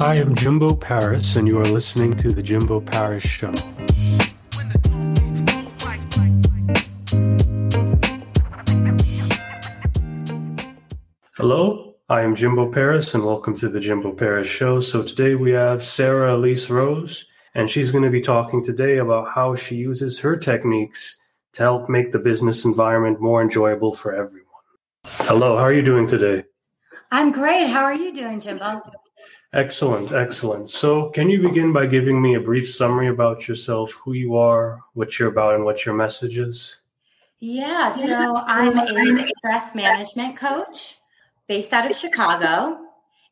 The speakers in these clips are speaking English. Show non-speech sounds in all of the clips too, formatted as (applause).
I am Jimbo Paris, and you are listening to The Jimbo Paris Show. Hello, I am Jimbo Paris, and welcome to The Jimbo Paris Show. So today we have Sarah Alysse Rose, and she's going to be talking today about how she uses her techniques to help make the business environment more enjoyable for everyone. Hello, how are you doing today? I'm great. How are you doing, Jimbo? Excellent, excellent. So, can you begin by giving me a brief summary about yourself, who you are, what you're about, and what your message is? Yeah, so I'm a stress management coach based out of Chicago,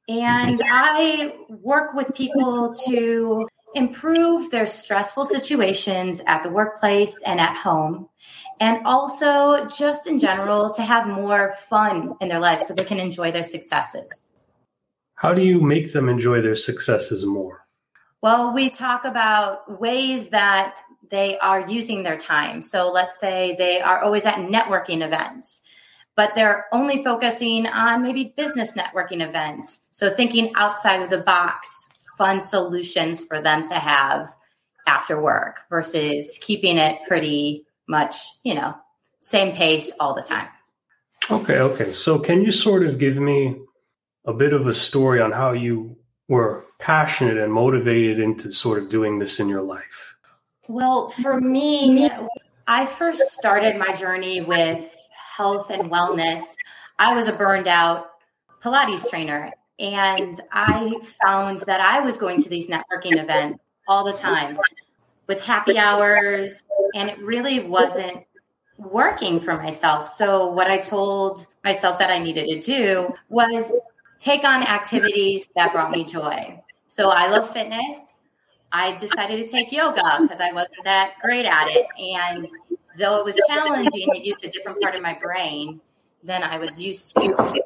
and mm-hmm. I work with people to improve their stressful situations at the workplace and at home, and also just in general to have more fun in their life so they can enjoy their successes. How do you make them enjoy their successes more? Well, we talk about ways that they are using their time. So let's say they are always at networking events, but they're only focusing on maybe business networking events. So thinking outside of the box, fun solutions for them to have after work versus keeping it pretty much, you know, same pace all the time. Okay, okay. So can you sort of give me a bit of a story on how you were passionate and motivated into sort of doing this in your life? Well, for me, I first started my journey with health and wellness. I was a burned out Pilates trainer, and I found that I was going to these networking events all the time with happy hours, and it really wasn't working for myself. So, what I told myself that I needed to do was take on activities that brought me joy. So I love fitness. I decided to take yoga because I wasn't that great at it. And though it was challenging, it used a different part of my brain than I was used to.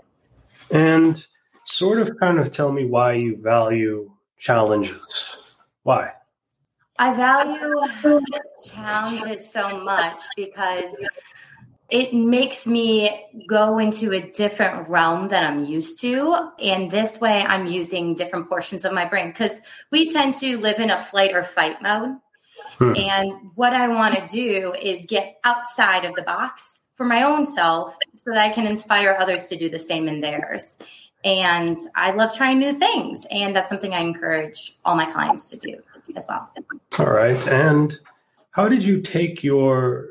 And sort of kind of tell me why you value challenges. Why? I value challenges so much because it makes me go into a different realm than I'm used to. And this way, I'm using different portions of my brain because we tend to live in a flight or fight mode. Hmm. And what I want to do is get outside of the box for my own self so that I can inspire others to do the same in theirs. And I love trying new things. And that's something I encourage all my clients to do as well. All right. And how did you take your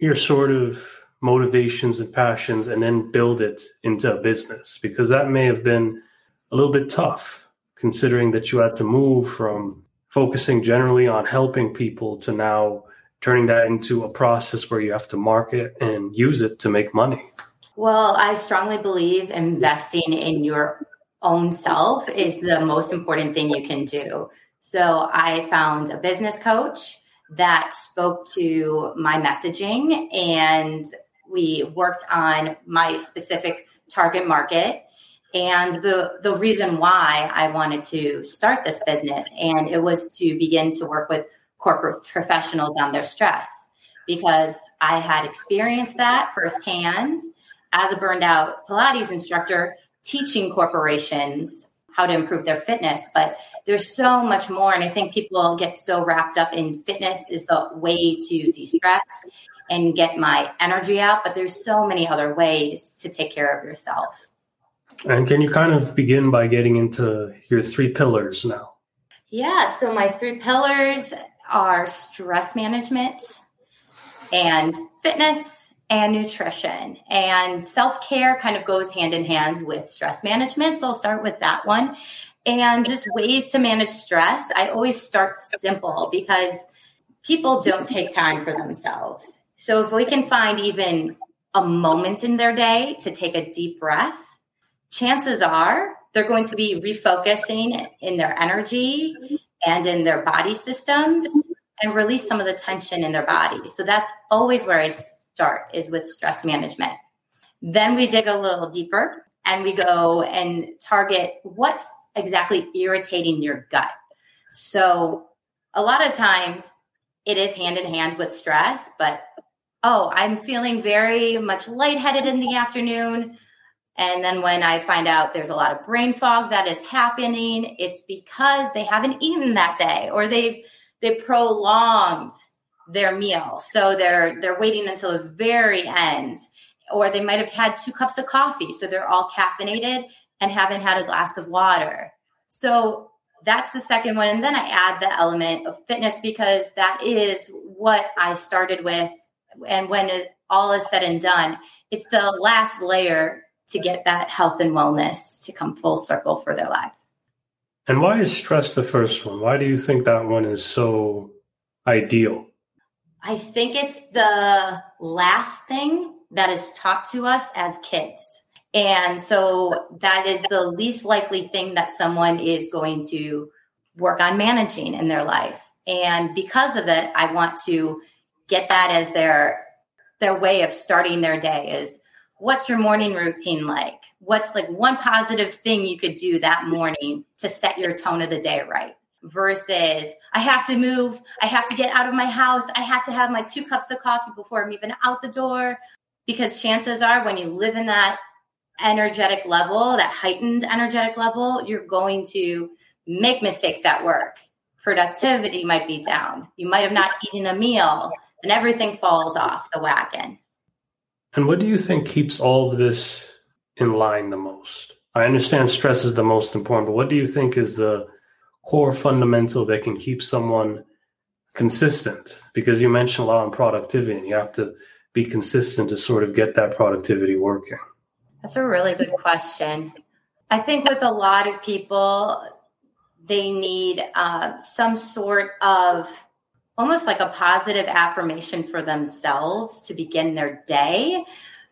your sort of motivations and passions and then build it into a business because that may have been a little bit tough considering that you had to move from focusing generally on helping people to now turning that into a process where you have to market and use it to make money. Well, I strongly believe investing in your own self is the most important thing you can do. So I found a business coach that spoke to my messaging and we worked on my specific target market and the the reason why I wanted to start this business. And it was to begin to work with corporate professionals on their stress because I had experienced that firsthand as a burned out Pilates instructor teaching corporations how to improve their fitness. But there's so much more. And I think people get so wrapped up in fitness is the way to de-stress and get my energy out. But there's so many other ways to take care of yourself. And can you kind of begin by getting into your three pillars now? Yeah. So my three pillars are stress management and fitness and nutrition. And self care kind of goes hand in hand with stress management. So I'll start with that one. And just ways to manage stress. I always start simple because people don't take time for themselves. So if we can find even a moment in their day to take a deep breath, chances are they're going to be refocusing in their energy and in their body systems and release some of the tension in their body. So that's always where I start is with stress management. Then we dig a little deeper and we go and target what's exactly irritating your gut. So a lot of times it is hand in hand with stress, but oh, I'm feeling very much lightheaded in the afternoon. And then when I find out there's a lot of brain fog that is happening, it's because they haven't eaten that day or they've they prolonged their meal. So they're they're waiting until the very end or they might have had two cups of coffee so they're all caffeinated and haven't had a glass of water. So that's the second one and then I add the element of fitness because that is what I started with and when it, all is said and done, it's the last layer to get that health and wellness to come full circle for their life. And why is stress the first one? Why do you think that one is so ideal? I think it's the last thing that is taught to us as kids. And so that is the least likely thing that someone is going to work on managing in their life. And because of it, I want to get that as their their way of starting their day is what's your morning routine like? What's like one positive thing you could do that morning to set your tone of the day right? Versus, I have to move, I have to get out of my house, I have to have my two cups of coffee before I'm even out the door. Because chances are, when you live in that energetic level, that heightened energetic level, you're going to make mistakes at work. Productivity might be down. You might have not eaten a meal, and everything falls off the wagon. And what do you think keeps all of this in line the most? I understand stress is the most important, but what do you think is the core fundamental that can keep someone consistent? Because you mentioned a lot on productivity, and you have to be consistent to sort of get that productivity working. That's a really good question. I think with a lot of people, they need uh, some sort of almost like a positive affirmation for themselves to begin their day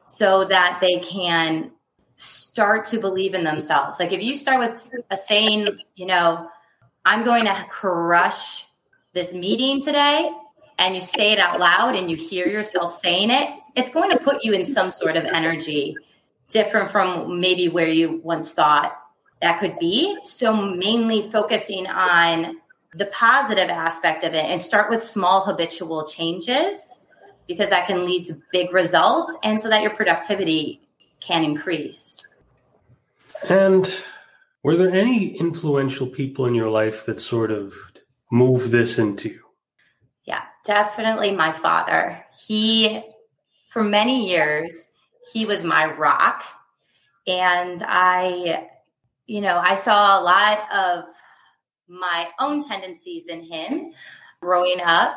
so that they can start to believe in themselves. Like if you start with a saying, you know, I'm going to crush this meeting today, and you say it out loud and you hear yourself saying it, it's going to put you in some sort of energy different from maybe where you once thought that could be. So, mainly focusing on the positive aspect of it and start with small habitual changes because that can lead to big results and so that your productivity can increase. And were there any influential people in your life that sort of moved this into you? Yeah, definitely my father. He, for many years, he was my rock. And I, you know, I saw a lot of my own tendencies in him growing up.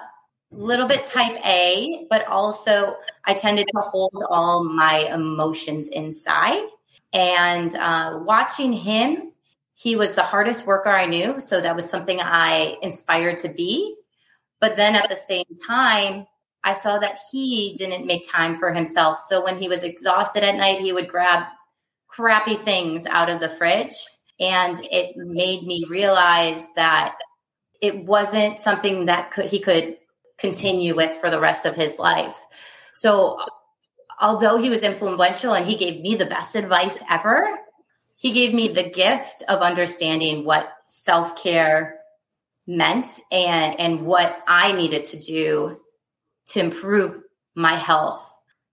A little bit type A, but also I tended to hold all my emotions inside. And uh, watching him, he was the hardest worker I knew. So that was something I inspired to be. But then at the same time, I saw that he didn't make time for himself. So when he was exhausted at night, he would grab crappy things out of the fridge and it made me realize that it wasn't something that could, he could continue with for the rest of his life. So, although he was influential and he gave me the best advice ever, he gave me the gift of understanding what self care meant and, and what I needed to do to improve my health.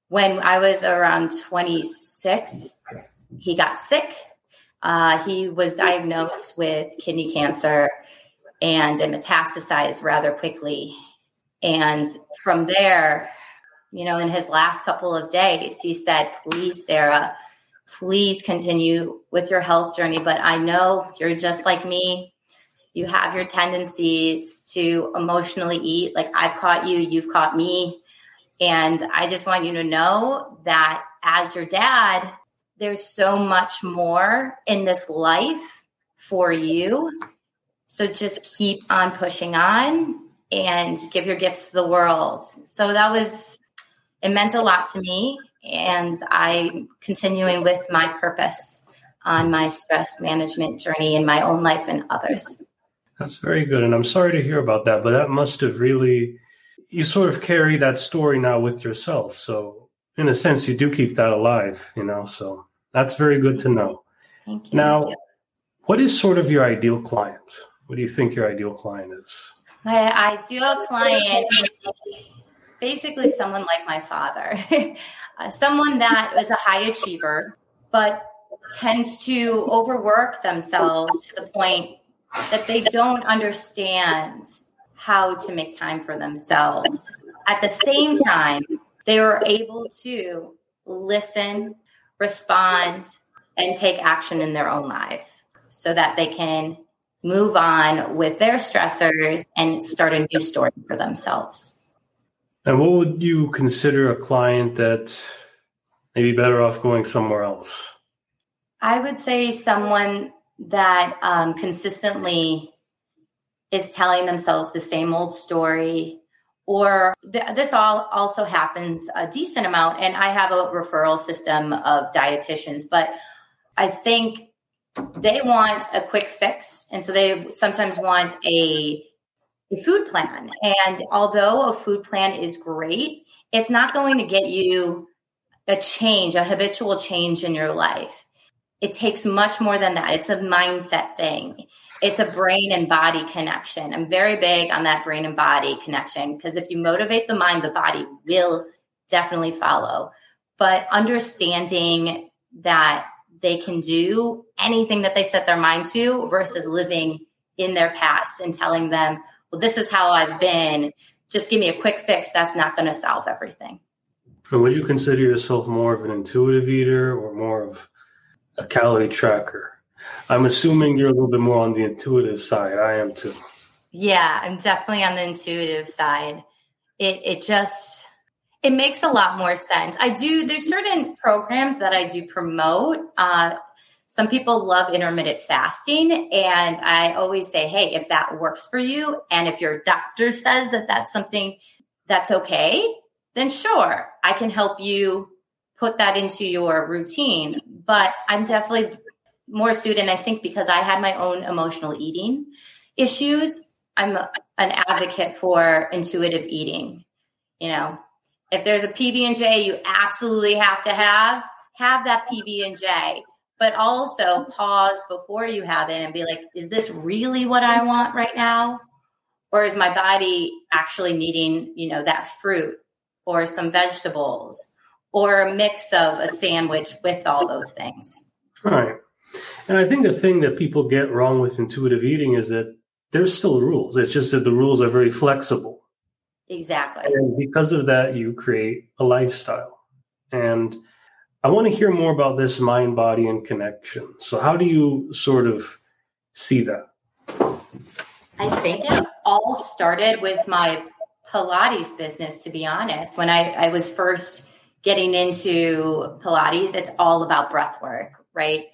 When I was around 26, he got sick uh, he was diagnosed with kidney cancer and it metastasized rather quickly. And from there, you know, in his last couple of days, he said, Please, Sarah, please continue with your health journey. But I know you're just like me. You have your tendencies to emotionally eat. Like I've caught you, you've caught me. And I just want you to know that as your dad, there's so much more in this life for you. So just keep on pushing on and give your gifts to the world. So that was, it meant a lot to me. And I'm continuing with my purpose on my stress management journey in my own life and others. That's very good. And I'm sorry to hear about that, but that must have really, you sort of carry that story now with yourself. So, in a sense, you do keep that alive, you know? So, that's very good to know. Thank you. Now, what is sort of your ideal client? What do you think your ideal client is? My ideal client is basically someone like my father, (laughs) uh, someone that is a high achiever but tends to overwork themselves to the point that they don't understand how to make time for themselves. At the same time, they were able to listen, respond, and take action in their own life so that they can move on with their stressors and start a new story for themselves. And what would you consider a client that may be better off going somewhere else? I would say someone that um, consistently is telling themselves the same old story or th- this all also happens a decent amount and i have a referral system of dietitians but i think they want a quick fix and so they sometimes want a, a food plan. And although a food plan is great it's not going to get you a change a habitual change in your life. It takes much more than that. It's a mindset thing it's a brain and body connection. I'm very big on that brain and body connection because if you motivate the mind, the body will definitely follow. But understanding that they can do anything that they set their mind to versus living in their past and telling them, well, this is how I've been. Just give me a quick fix. That's not going to solve everything. And would you consider yourself more of an intuitive eater or more of a calorie tracker? I'm assuming you're a little bit more on the intuitive side. I am too. Yeah, I'm definitely on the intuitive side. It it just it makes a lot more sense. I do there's certain programs that I do promote. Uh, some people love intermittent fasting, and I always say, hey, if that works for you, and if your doctor says that that's something that's okay, then sure, I can help you put that into your routine. But I'm definitely more suited. I think because I had my own emotional eating issues, I'm an advocate for intuitive eating. You know, if there's a PB and J you absolutely have to have, have that PB and J. But also pause before you have it and be like, is this really what I want right now? Or is my body actually needing, you know, that fruit or some vegetables or a mix of a sandwich with all those things? Right. And I think the thing that people get wrong with intuitive eating is that there's still rules. It's just that the rules are very flexible. Exactly. And because of that, you create a lifestyle. And I want to hear more about this mind, body, and connection. So, how do you sort of see that? I think it all started with my Pilates business, to be honest. When I, I was first getting into Pilates, it's all about breath work, right?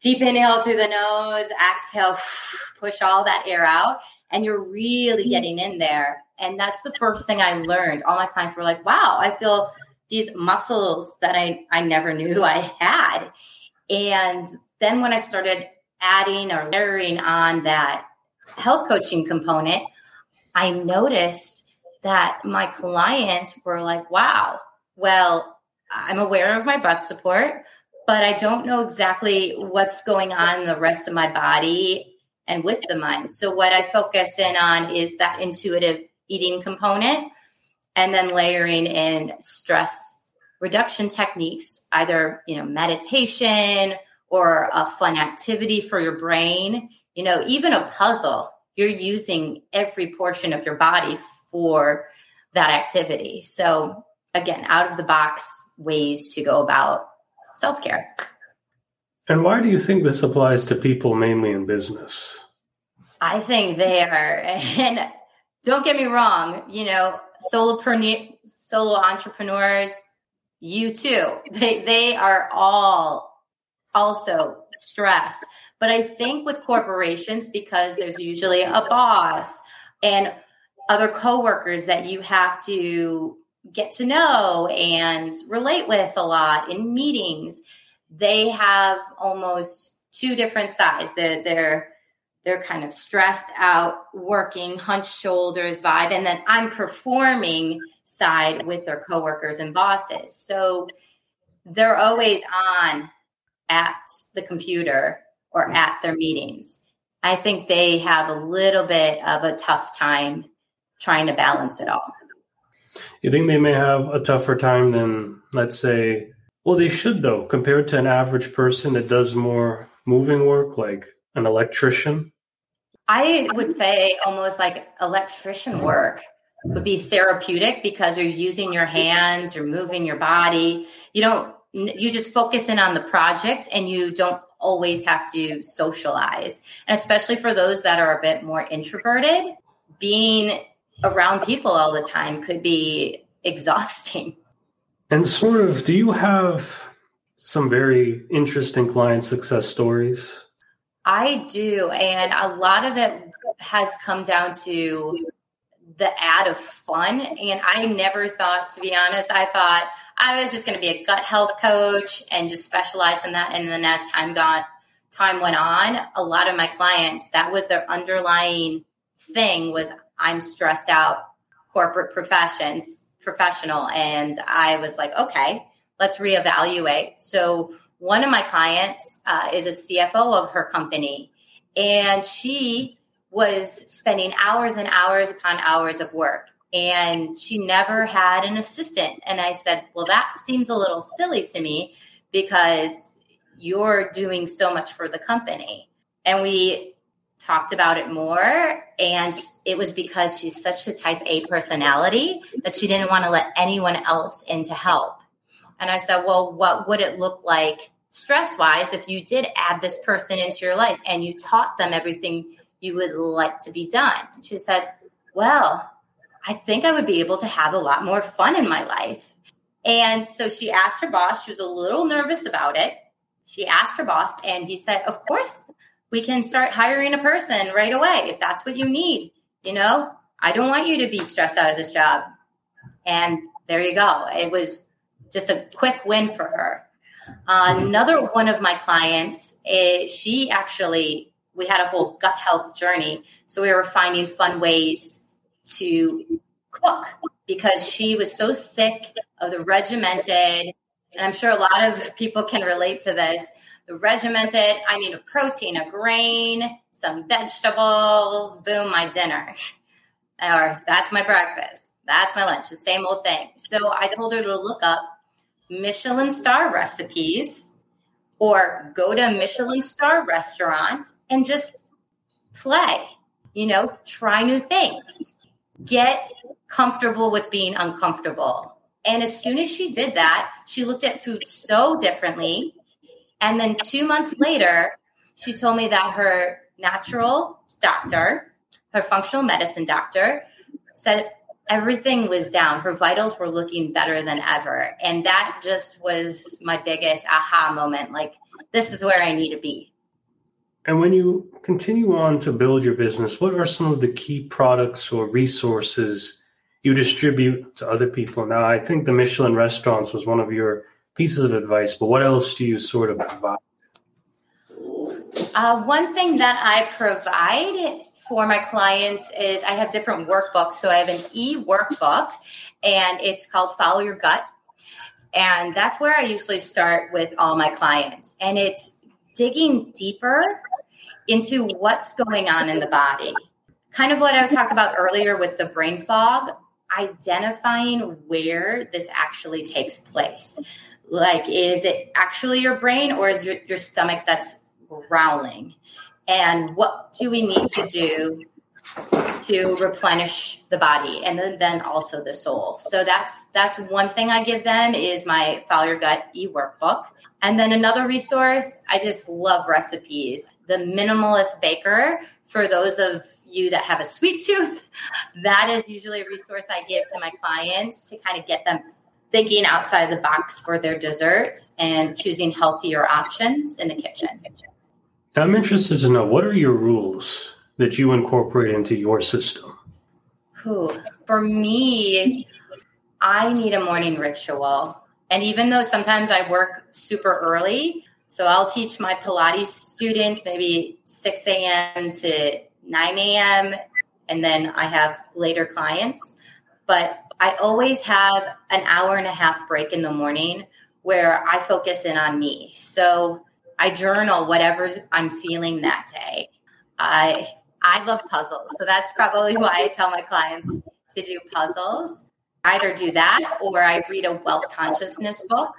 Deep inhale through the nose, exhale, (sighs) push all that air out, and you're really mm-hmm. getting in there. And that's the first thing I learned. All my clients were like, wow, I feel these muscles that I, I never knew (laughs) I had. And then when I started adding or layering on that health coaching component, I noticed that my clients were like, wow, well, I'm aware of my breath support but I don't know exactly what's going on in the rest of my body and with the mind. So what I focus in on is that intuitive eating component and then layering in stress reduction techniques, either, you know, meditation or a fun activity for your brain, you know, even a puzzle. You're using every portion of your body for that activity. So again, out of the box ways to go about self care. And why do you think this applies to people mainly in business? I think they are, (laughs) and don't get me wrong, you know, solopreneur, solo entrepreneurs, you too, they, they are all also stressed. But I think with corporations, because there's usually a boss and other coworkers that you have to get to know and relate with a lot in meetings. They have almost two different sides. They're, they're they're kind of stressed out, working, hunched shoulders vibe, and then I'm performing side with their coworkers and bosses. So they're always on at the computer or mm-hmm. at their meetings. I think they have a little bit of a tough time trying to balance it all. You think they may have a tougher time than, let's say, Well, they should though, compared to an average person that does more moving work, like an electrician. I would say almost like electrician work would be therapeutic because you're using your hands, you're moving your body. You don't, you just focus in on the project and you don't always have to socialize. And especially for those that are a bit more introverted, being around people all the time could be exhausting. And sort of, do you have some very interesting client success stories? I do. And a lot of it has come down to the add of fun. And I never thought, to be honest, I thought I was just going to be a gut health coach and just specialize in that. And then as time got time went on, a lot of my clients, that was their underlying thing was I'm stressed out corporate professions professional and I was like, okay, let's reevaluate. So one of my clients uh, is a CFO of her company and she was spending hours and hours upon hours of work and she never had an assistant. And I said, well, that seems a little silly to me because you're doing so much for the company. And we talked about it more. And it was because she's such a type A personality that she didn't want to let anyone else in to help. And I said, well, what would it look like stress wise if you did add this person into your life and you taught them everything you would like to be done? She said, well, I think I would be able to have a lot more fun in my life. And so she asked her boss, she was a little nervous about it. She asked her boss, and he said, Of course, we can start hiring a person right away if that's what you need. You know, I don't want you to be stressed out of this job. And there you go. It was just a quick win for her. Uh, another one of my clients, it, she actually, we had a whole gut health journey. So we were finding fun ways to cook because she was so sick of the regimented, and I'm sure a lot of people can relate to this regimented, I need a protein, a grain, some vegetables, boom, my dinner. (laughs) or that's my breakfast. That's my lunch, the same old thing. So I told her to look up Michelin star recipes or go to Michelin star restaurants and just play, you know, try new things, get comfortable with being uncomfortable. And as soon as she did that, she looked at food so differently. And then two months later, she told me that her natural doctor, her functional medicine doctor, said everything was down. Her vitals were looking better than ever. And that just was my biggest aha moment. Like, this is where I need to be. And when you continue on to build your business, what are some of the key products or resources you distribute to other people? Now, I think the Michelin restaurants was one of your pieces of advice, but what else do you sort of provide? Uh, one thing that I provide for my clients is I have different workbooks. So I have an e workbook and it's called Follow Your Gut. And that's where I usually start with all my clients. And it's digging deeper into what's going on in the body. Kind of what I talked about earlier with the brain fog, identifying where this actually takes place. Like, is it actually your brain or is your, your stomach that's growling? And what do we need to do to replenish the body and then, then also the soul? So that's that's one thing I give them is my Follow Your Gut e workbook. And then another resource, I just love recipes. The Minimalist Baker for those of you that have a sweet tooth, (laughs) that is usually a resource I give to my clients to kind of get them thinking outside the box for their desserts and choosing healthier options in the kitchen. I'm interested to know what are your rules that you incorporate into your system? Ooh, for me, I need a morning ritual. And even though sometimes I work super early, so I'll teach my Pilates students maybe 6 a.m. to 9 a.m., and then I have later clients. But I always have an hour and a half break in the morning where I focus in on me. So I journal whatever I'm feeling that day. I I love puzzles. So that's probably why I tell my clients to do puzzles. Either do that or I read a wealth consciousness book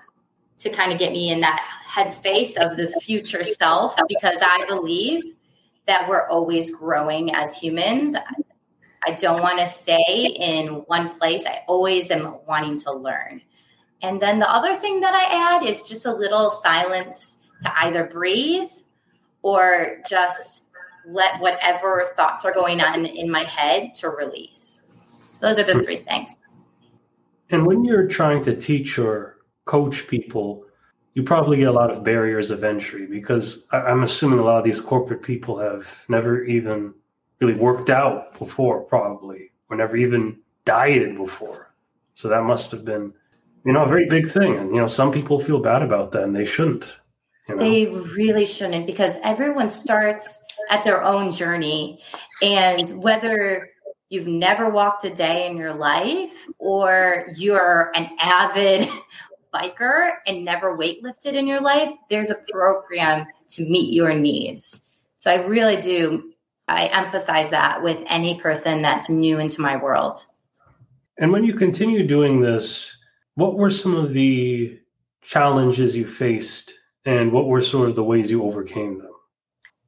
to kind of get me in that headspace of the future self because I believe that we're always growing as humans. I don't want to stay in one place. I always am wanting to learn. And then the other thing that I add is just a little silence to either breathe or just let whatever thoughts are going on in my head to release. So those are the three things. And when you're trying to teach or coach people, you probably get a lot of barriers of entry because I'm assuming a lot of these corporate people have never even really worked out before, probably, or never even dieted before. So that must have been, you know, a very big thing. And, you know, some people feel bad about that and they shouldn't. You know? They really shouldn't because everyone starts at their own journey. And whether you've never walked a day in your life or you're an avid (laughs) biker and never weightlifted in your life, there's a program to meet your needs. So I really do I emphasize that with any person that's new into my world. And when you continue doing this, what were some of the challenges you faced and what were sort of the ways you overcame them?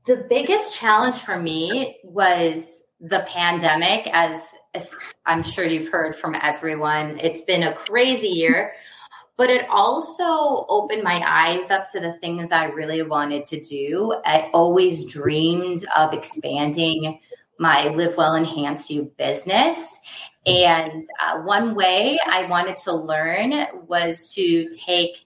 The biggest challenge for me was the pandemic, as, as I'm sure you've heard from everyone. It's been a crazy year, but it also opened my eyes up to the things I really wanted to do. I always dreamed of expanding my Live Well Enhance You business. And uh, one way I wanted to learn was to take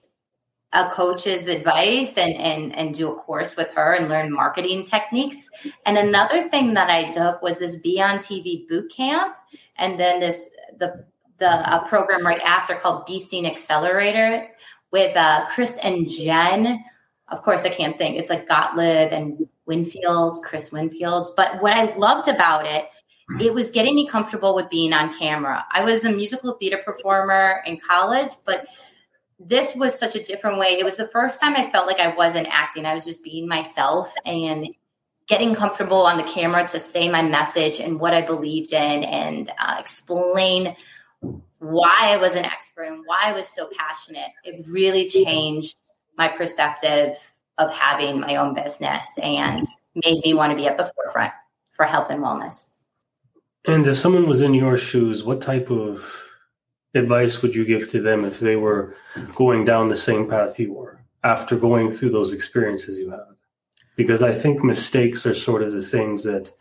a coach's advice and, and, and do a course with her and learn marketing techniques. And another thing that I took was this Be on TV boot camp. And then this, the, the program right after called Be Seen Accelerator with uh, Chris and Jen. Of course, I can't think. It's like Gottlieb and Winfield, Chris Winfield. But what I loved about it, it was getting me comfortable with being on camera. I was a musical theater performer in college, but – this was such a different way. It was the first time I felt like I wasn't acting. I was just being myself and getting comfortable on the camera to say my message and what I believed in and uh, explain why I was an expert and why I was so passionate. It really changed my perspective of having my own business and made me want to be at the forefront for health and wellness. And if someone was in your shoes, what type of advice would you give to them if they were going down the same path you were after going through those experiences you had? Because I think mistakes are sort of the things that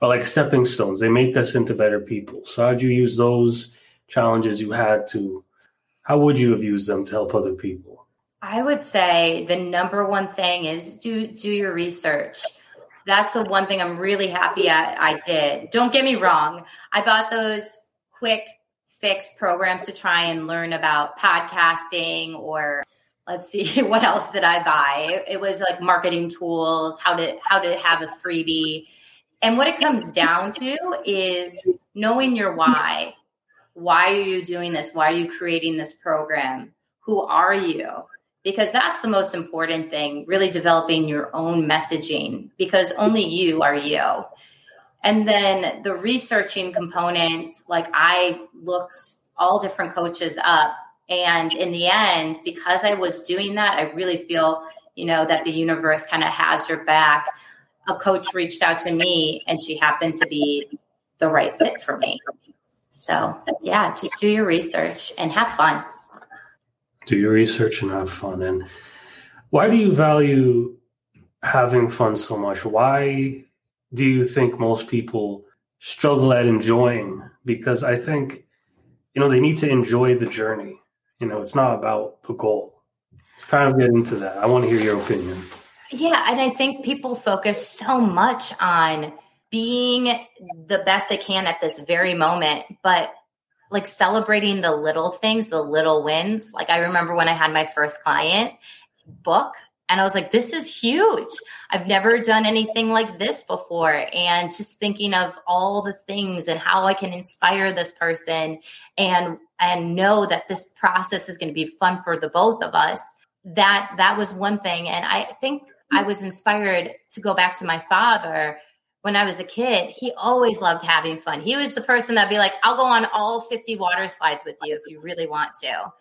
are like stepping stones. They make us into better people. So how'd you use those challenges you had to how would you have used them to help other people? I would say the number one thing is do do your research. That's the one thing I'm really happy I, I did. Don't get me wrong. I bought those quick fix programs to try and learn about podcasting or let's see (laughs) what else did i buy it was like marketing tools how to how to have a freebie and what it comes down to is knowing your why why are you doing this why are you creating this program who are you because that's the most important thing really developing your own messaging because only you are you and then the researching components, like I looked all different coaches up. And in the end, because I was doing that, I really feel, you know, that the universe kind of has your back. A coach reached out to me and she happened to be the right fit for me. So, yeah, just do your research and have fun. Do your research and have fun. And why do you value having fun so much? Why do you think most people struggle at enjoying? Because I think, you know, they need to enjoy the journey. You know, it's not about the goal. Let's kind of get into that. I want to hear your opinion. Yeah. And I think people focus so much on being the best they can at this very moment, but like celebrating the little things, the little wins. Like I remember when I had my first client book and I was like, this is huge. I've never done anything like this before. And just thinking of all the things and how I can inspire this person and and know that this process is going to be fun for the both of us. That that was one thing. And I think I was inspired to go back to my father when I was a kid, he always loved having fun. He was the person that'd be like, I'll go on all 50 water slides with you if you really want to.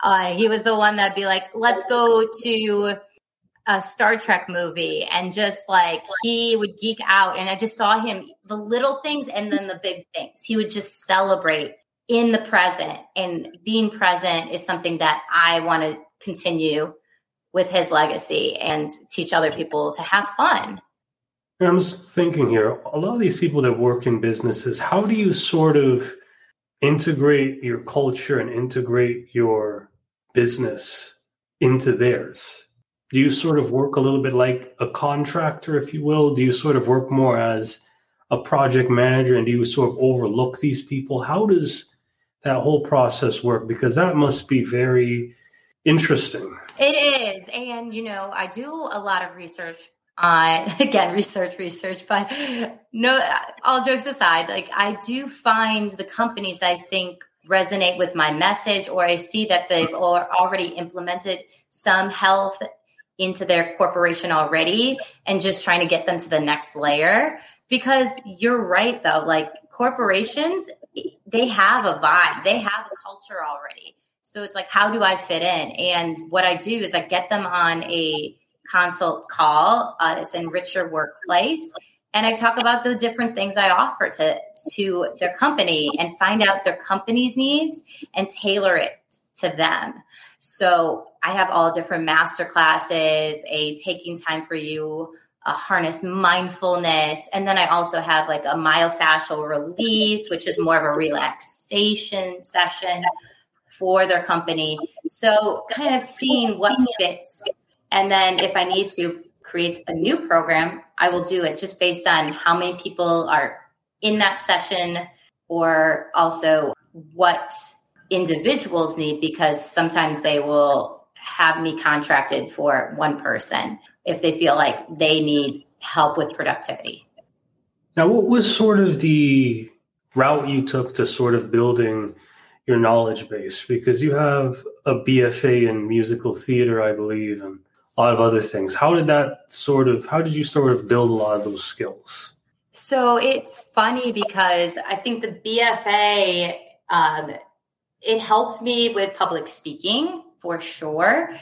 Uh, he was the one that'd be like, let's go to a Star Trek movie. And just like he would geek out. And I just saw him, the little things and then the big things. He would just celebrate in the present. And being present is something that I want to continue with his legacy and teach other people to have fun. I'm just thinking here, a lot of these people that work in businesses, how do you sort of integrate your culture and integrate your business into theirs? Do you sort of work a little bit like a contractor, if you will? Do you sort of work more as a project manager and do you sort of overlook these people? How does that whole process work? Because that must be very interesting. It is. And, you know, I do a lot of research on (laughs) again research research but no all jokes aside like i do find the companies that i think resonate with my message or i see that they've already implemented some health into their corporation already and just trying to get them to the next layer. Because you're right though like corporations they have a vibe they have a culture already. So it's like how do i fit in? And what i do is i get them on a consult call. Uh, it's enrich your workplace. And I talk about the different things I offer to, to their company and find out their company's needs and tailor it to them. So I have all different master classes, a taking time for you, a harness mindfulness. And then I also have like a myofascial release, which is more of a relaxation session for their company. So kind of seeing what fits and then if I need to create a new program, I will do it just based on how many people are in that session or also what individuals need because sometimes they will have me contracted for one person if they feel like they need help with productivity. Now, what was sort of the route you took to sort of building your knowledge base? Because you have a BFA in musical theater, I believe, and a lot of other things. How did that sort of, how did you sort of build a lot of those skills? So it's funny because I think the BFA, um, it helped me with public speaking for sure.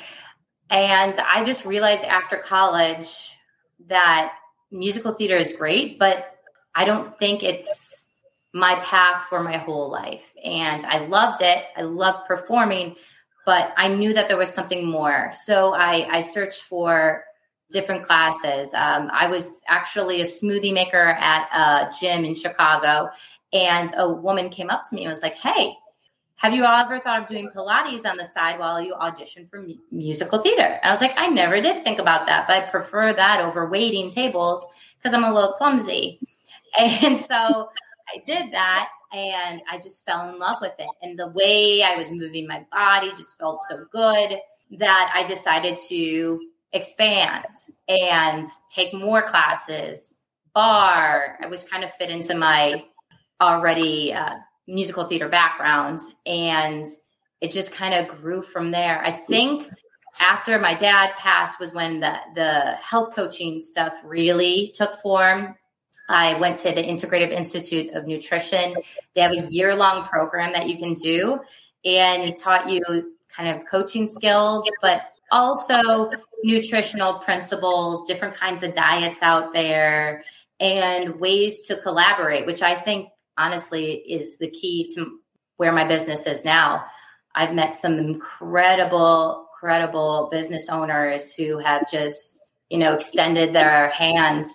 And I just realized after college that musical theater is great, but I don't think it's my path for my whole life. And I loved it. I loved performing, but I knew that there was something more. So I, I searched for different classes. Um, I was actually a smoothie maker at a gym in Chicago, and a woman came up to me and was like, Hey, have you ever thought of doing Pilates on the side while you audition for mu- musical theater? And I was like, I never did think about that, but I prefer that over waiting tables because I'm a little clumsy. (laughs) And so I did that and I just fell in love with it. And the way I was moving my body just felt so good that I decided to expand and take more classes, barre, which kind of fit into my already uh, musical theater background. And it just kind of grew from there. I think after my dad passed was when the, the health coaching stuff really took form I went to the Integrative Institute of Nutrition. They have a year long program that you can do, and it taught you kind of coaching skills, but also nutritional principles, different kinds of diets out there, and ways to collaborate, which I think honestly is the key to where my business is now. I've met some incredible, incredible business owners who have just, you know, extended their hand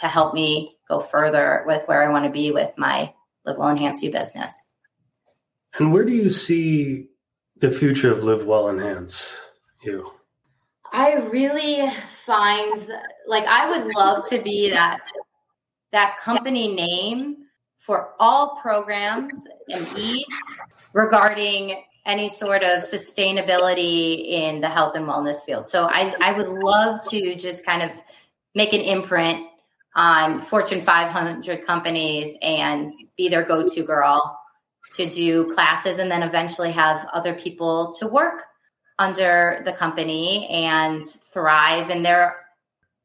to help me go further with where I want to be with my Live Well Enhance You business. And where do you see the future of Live Well Enhance You? I really find like I would love to be that that company name for all programs and needs regarding any sort of sustainability in the health and wellness field. So I, I would love to just kind of make an imprint on Fortune 500 companies and be their go to girl to do classes and then eventually have other people to work under the company and thrive in their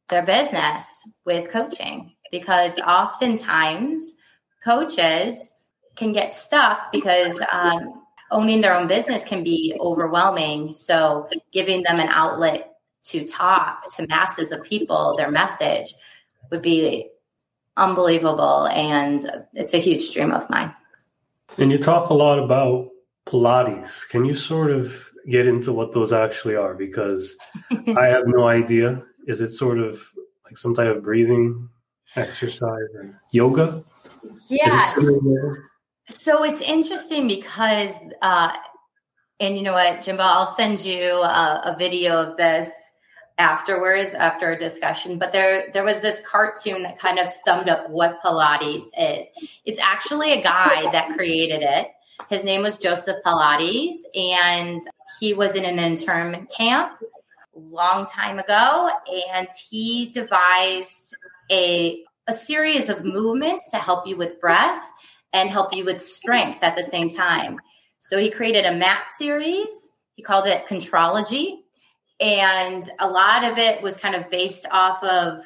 their business with coaching because oftentimes coaches can get stuck because um, owning their own business can be overwhelming. So giving them an outlet to talk to masses of people, their message would be unbelievable. And it's a huge dream of mine. And you talk a lot about Pilates. Can you sort of get into what those actually are? Because (laughs) I have no idea. Is it sort of like some type of breathing exercise or yoga? Yes. So it's interesting because, uh, and you know what, Jimbo, I'll send you a, a video of this afterwards after a discussion but there there was this cartoon that kind of summed up what pilates is. It's actually a guy that created it. His name was joseph pilates and he was in an internment camp long time ago and he devised a a series of movements to help you with breath and help you with strength at the same time. So he created a mat series. He called it contrology and a lot of it was kind of based off of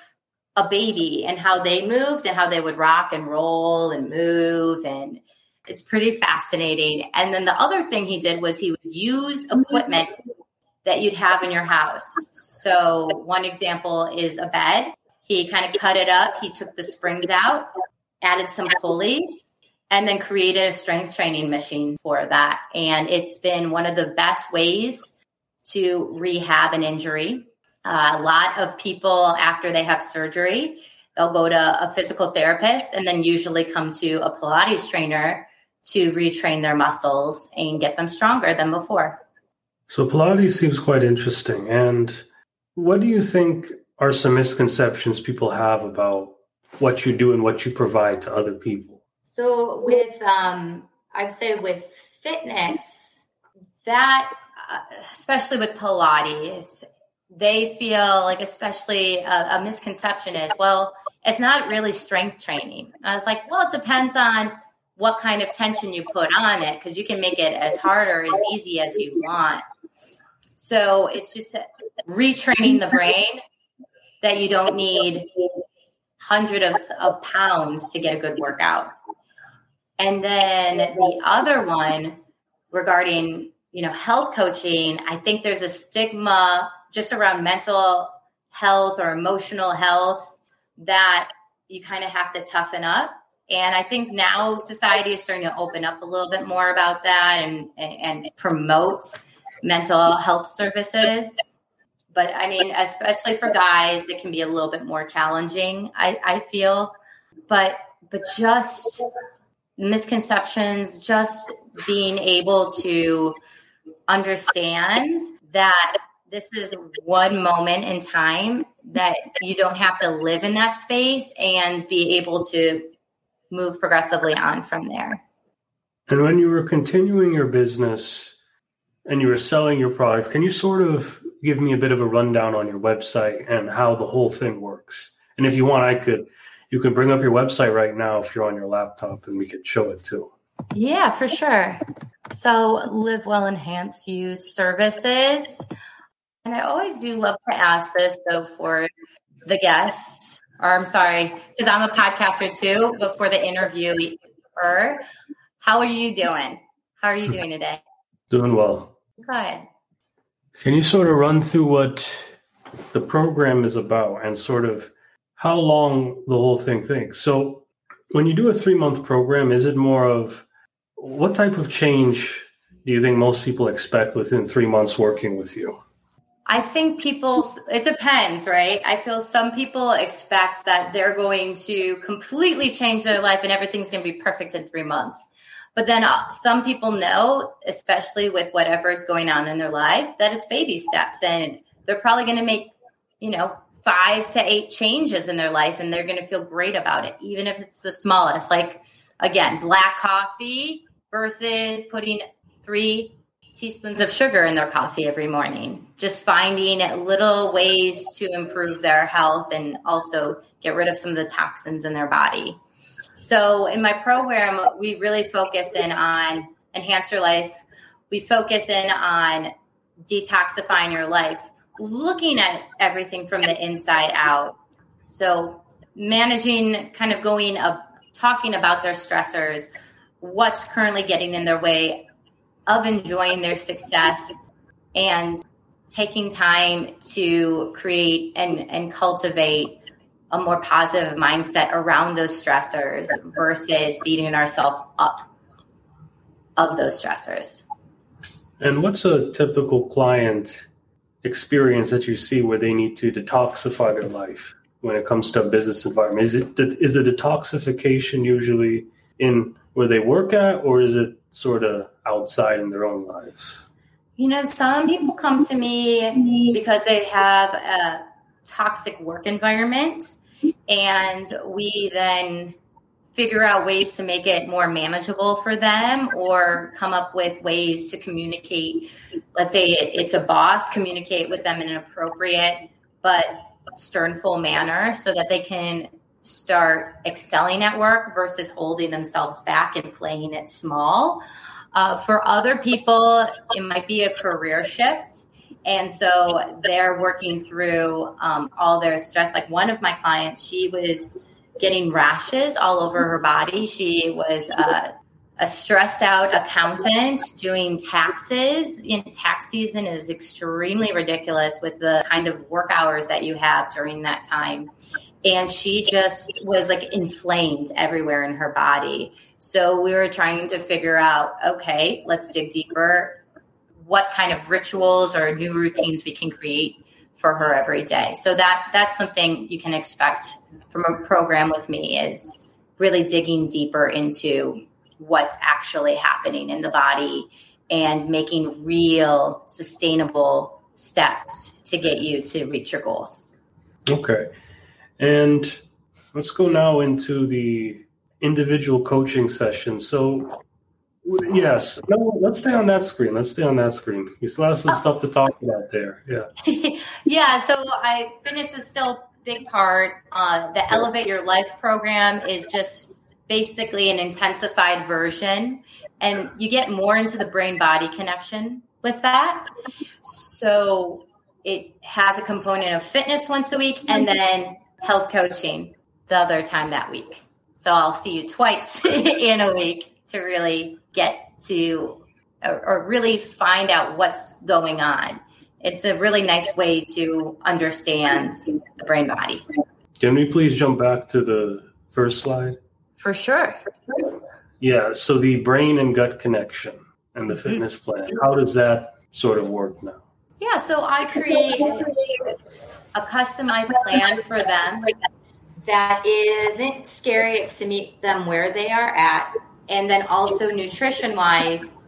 a baby and how they moved and how they would rock and roll and move. And it's pretty fascinating. And then the other thing he did was he would use mm-hmm. equipment that you'd have in your house. So one example is a bed. He kind of cut it up. He took the springs out added some pulleys and then created a strength training machine for that. And it's been one of the best ways to rehab an injury. Uh, a lot of people, after they have surgery, they'll go to a physical therapist and then usually come to a Pilates trainer to retrain their muscles and get them stronger than before. So, Pilates seems quite interesting. And what do you think are some misconceptions people have about what you do and what you provide to other people? So, with, um, I'd say with fitness, that especially with Pilates, they feel like, especially a, a, misconception is, well, it's not really strength training. And I was like, well, it depends on what kind of tension you put on it because you can make it as hard or as easy as you want. So it's just retraining the brain that you don't need hundreds of pounds to get a good workout. And then the other one regarding you know, health coaching, I think there's a stigma just around mental health or emotional health that you kind of have to toughen up. And I think now society is starting to open up a little bit more about that and and promote mental health services. But I mean, especially for guys, it can be a little bit more challenging, I, I feel. But but just misconceptions, just being able to understand that this is one moment in time that you don't have to live in that space and be able to move progressively on from there. And when you were continuing your business and you were selling your product, can you sort of give me a bit of a rundown on your website and how the whole thing works? And if you want, I could you can bring up your website right now if you're on your laptop and we could show it too. Yeah, for sure. So, Live Well Enhance You services. And I always do love to ask this, though, for the guests, or I'm sorry, because I'm a podcaster too, but for the interviewer, how are you doing? How are you doing today? (laughs) Doing well. Good. Can you sort of run through what the program is about and sort of how long the whole thing takes? So, when you do a three month program, is it more of what type of change do you think most people expect within three months working with you? I think people, it depends, right? I feel some people expect that they're going to completely change their life and everything's going to be perfect in three months. But then uh, some people know, especially with whatever is going on in their life, that it's baby steps and they're probably going to make, you know, five to eight changes in their life and they're going to feel great about it, even if it's the smallest. Like, again, black coffee versus putting three teaspoons of sugar in their coffee every morning. Just finding little ways to improve their health and also get rid of some of the toxins in their body. So, in my program, we really focus in on enhance your life. We focus in on detoxifying your life looking at everything from the inside out. So, managing, kind of going up, talking about their stressors, what's currently getting in their way, of enjoying their success and taking time to create and, and cultivate a more positive mindset around those stressors versus beating ourselves up of those stressors. And what's a typical client experience that you see where they need to detoxify their life when it comes to a business environment? Is it is the detoxification usually in where they work at, or is it sort of outside in their own lives? You know, some people come to me because they have a toxic work environment, and we then figure out ways to make it more manageable for them or come up with ways to communicate let's say it's a boss communicate with them in an appropriate but sternful manner so that they can start excelling at work versus holding themselves back and playing it small. Uh, for other people it might be a career shift. And so they're working through um, all their stress. Like one of my clients she was getting rashes all over her body. She was uh, a stressed out accountant doing taxes. In tax season is extremely ridiculous with the kind of work hours that you have during that time. And she just was like inflamed everywhere in her body. So we were trying to figure out okay, let's dig deeper. What kind of rituals or new routines we can create for her every day. So that that's something you can expect from a program with me is really digging deeper into what's actually happening in the body and making real sustainable steps to get you to reach your goals. Okay. And let's go now into the individual coaching session. So Yes. No, let's stay on that screen. Let's stay on that screen. We still have some oh. stuff to talk about there. Yeah. (laughs) yeah. So I fitness is still big part. Uh, the Elevate Your Life program is just basically an intensified version, and you get more into the brain body connection with that. So it has a component of fitness once a week, and then health coaching the other time that week. So I'll see you twice (laughs) in a week to really get to or, or really find out what's going on. It's a really nice way to understand the brain body. Can we please jump back to the first slide? For sure. Yeah, so the brain and gut connection and the mm-hmm. fitness plan, how does that sort of work now? Yeah, so I create a customized plan for them that isn't scary. It's to meet them where they are at and then also nutrition wise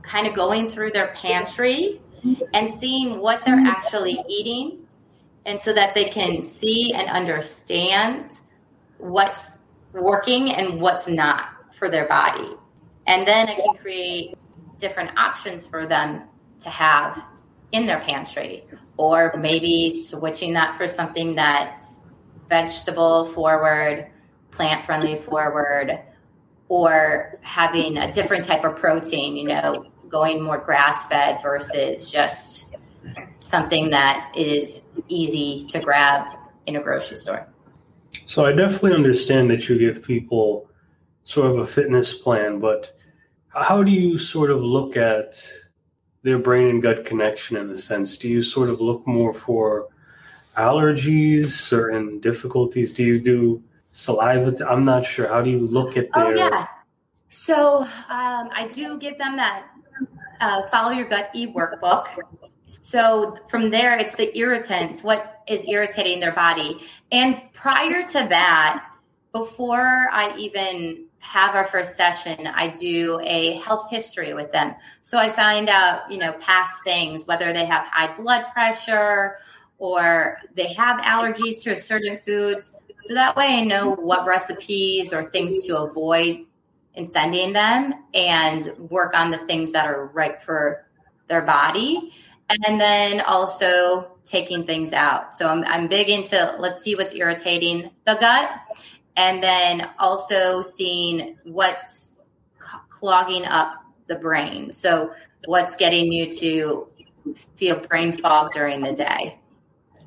kind of going through their pantry and seeing what they're actually eating and so that they can see and understand what's working and what's not for their body and then it can create different options for them to have in their pantry or maybe switching that for something that's vegetable forward plant friendly forward or having a different type of protein, you know, going more grass fed versus just something that is easy to grab in a grocery store. So I definitely understand that you give people sort of a fitness plan, but how do you sort of look at their brain and gut connection in a sense? Do you sort of look more for allergies, certain difficulties? Do you do saliva. I'm not sure. How do you look at oh, their? Oh yeah. So um, I do give them that uh, follow your gut e workbook. So from there, it's the irritants. What is irritating their body? And prior to that, before I even have our first session, I do a health history with them. So I find out, you know, past things, whether they have high blood pressure or they have allergies to certain foods. So that way I know what recipes or things to avoid in sending them and work on the things that are right for their body. And then also taking things out. So I'm, I'm big into let's see what's irritating the gut. And then also seeing what's clogging up the brain. So what's getting you to feel brain fog during the day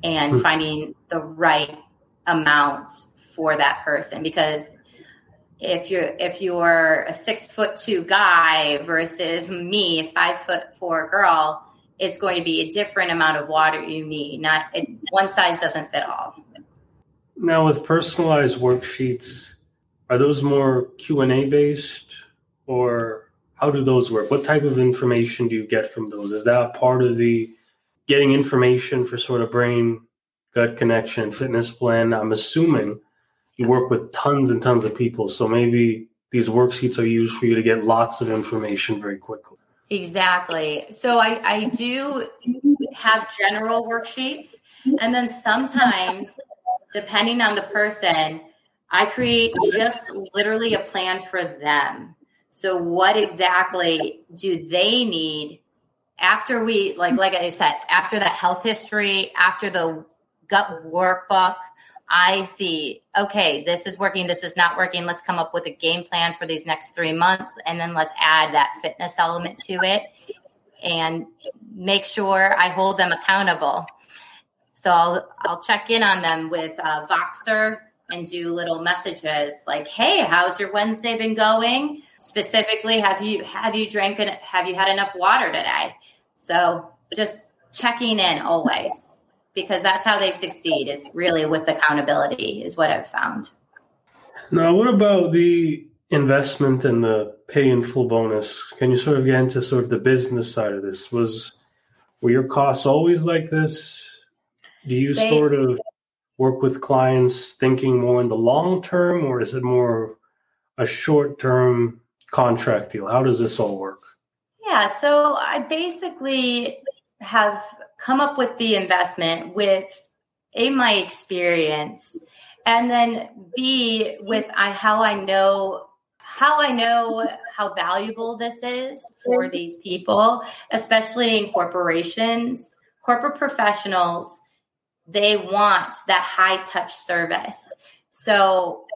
and hmm. finding the right amount for that person because if you're if you're a six foot two guy versus me, a five foot four girl, it's going to be a different amount of water you need. Not it, one size doesn't fit all. Now, with personalized worksheets, are those more Q and A based, or how do those work? What type of information do you get from those? Is that part of the getting information for sort of brain gut connection fitness plan? I'm assuming you work with tons and tons of people, so maybe these worksheets are used for you to get lots of information very quickly. Exactly. So I, I do have general worksheets, and then sometimes, depending on the person, I create just literally a plan for them. So what exactly do they need after we like like I said, after that health history, after the gut workbook, I see, okay, this is working, this is not working. Let's come up with a game plan for these next three months. And then let's add that fitness element to it and make sure I hold them accountable. So I'll, I'll check in on them with uh, Voxer and do little messages like, "Hey, how's your Wednesday been going? Specifically, have you have you drank and have you had enough water today?" So just checking in always because that's how they succeed is really with accountability is what I've found. Now, what about the investment and the pay in full bonus? Can you sort of get into sort of the business side of this? Was were your costs always like this? Do you they, sort of work with clients thinking more in the long term, or is it more of a short term contract deal? How does this all work? Yeah, so I basically have come up with the investment with a my experience and then b with I, how i know how i know how valuable this is for mm-hmm. these people especially in corporations. Corporate professionals they want that high touch service. So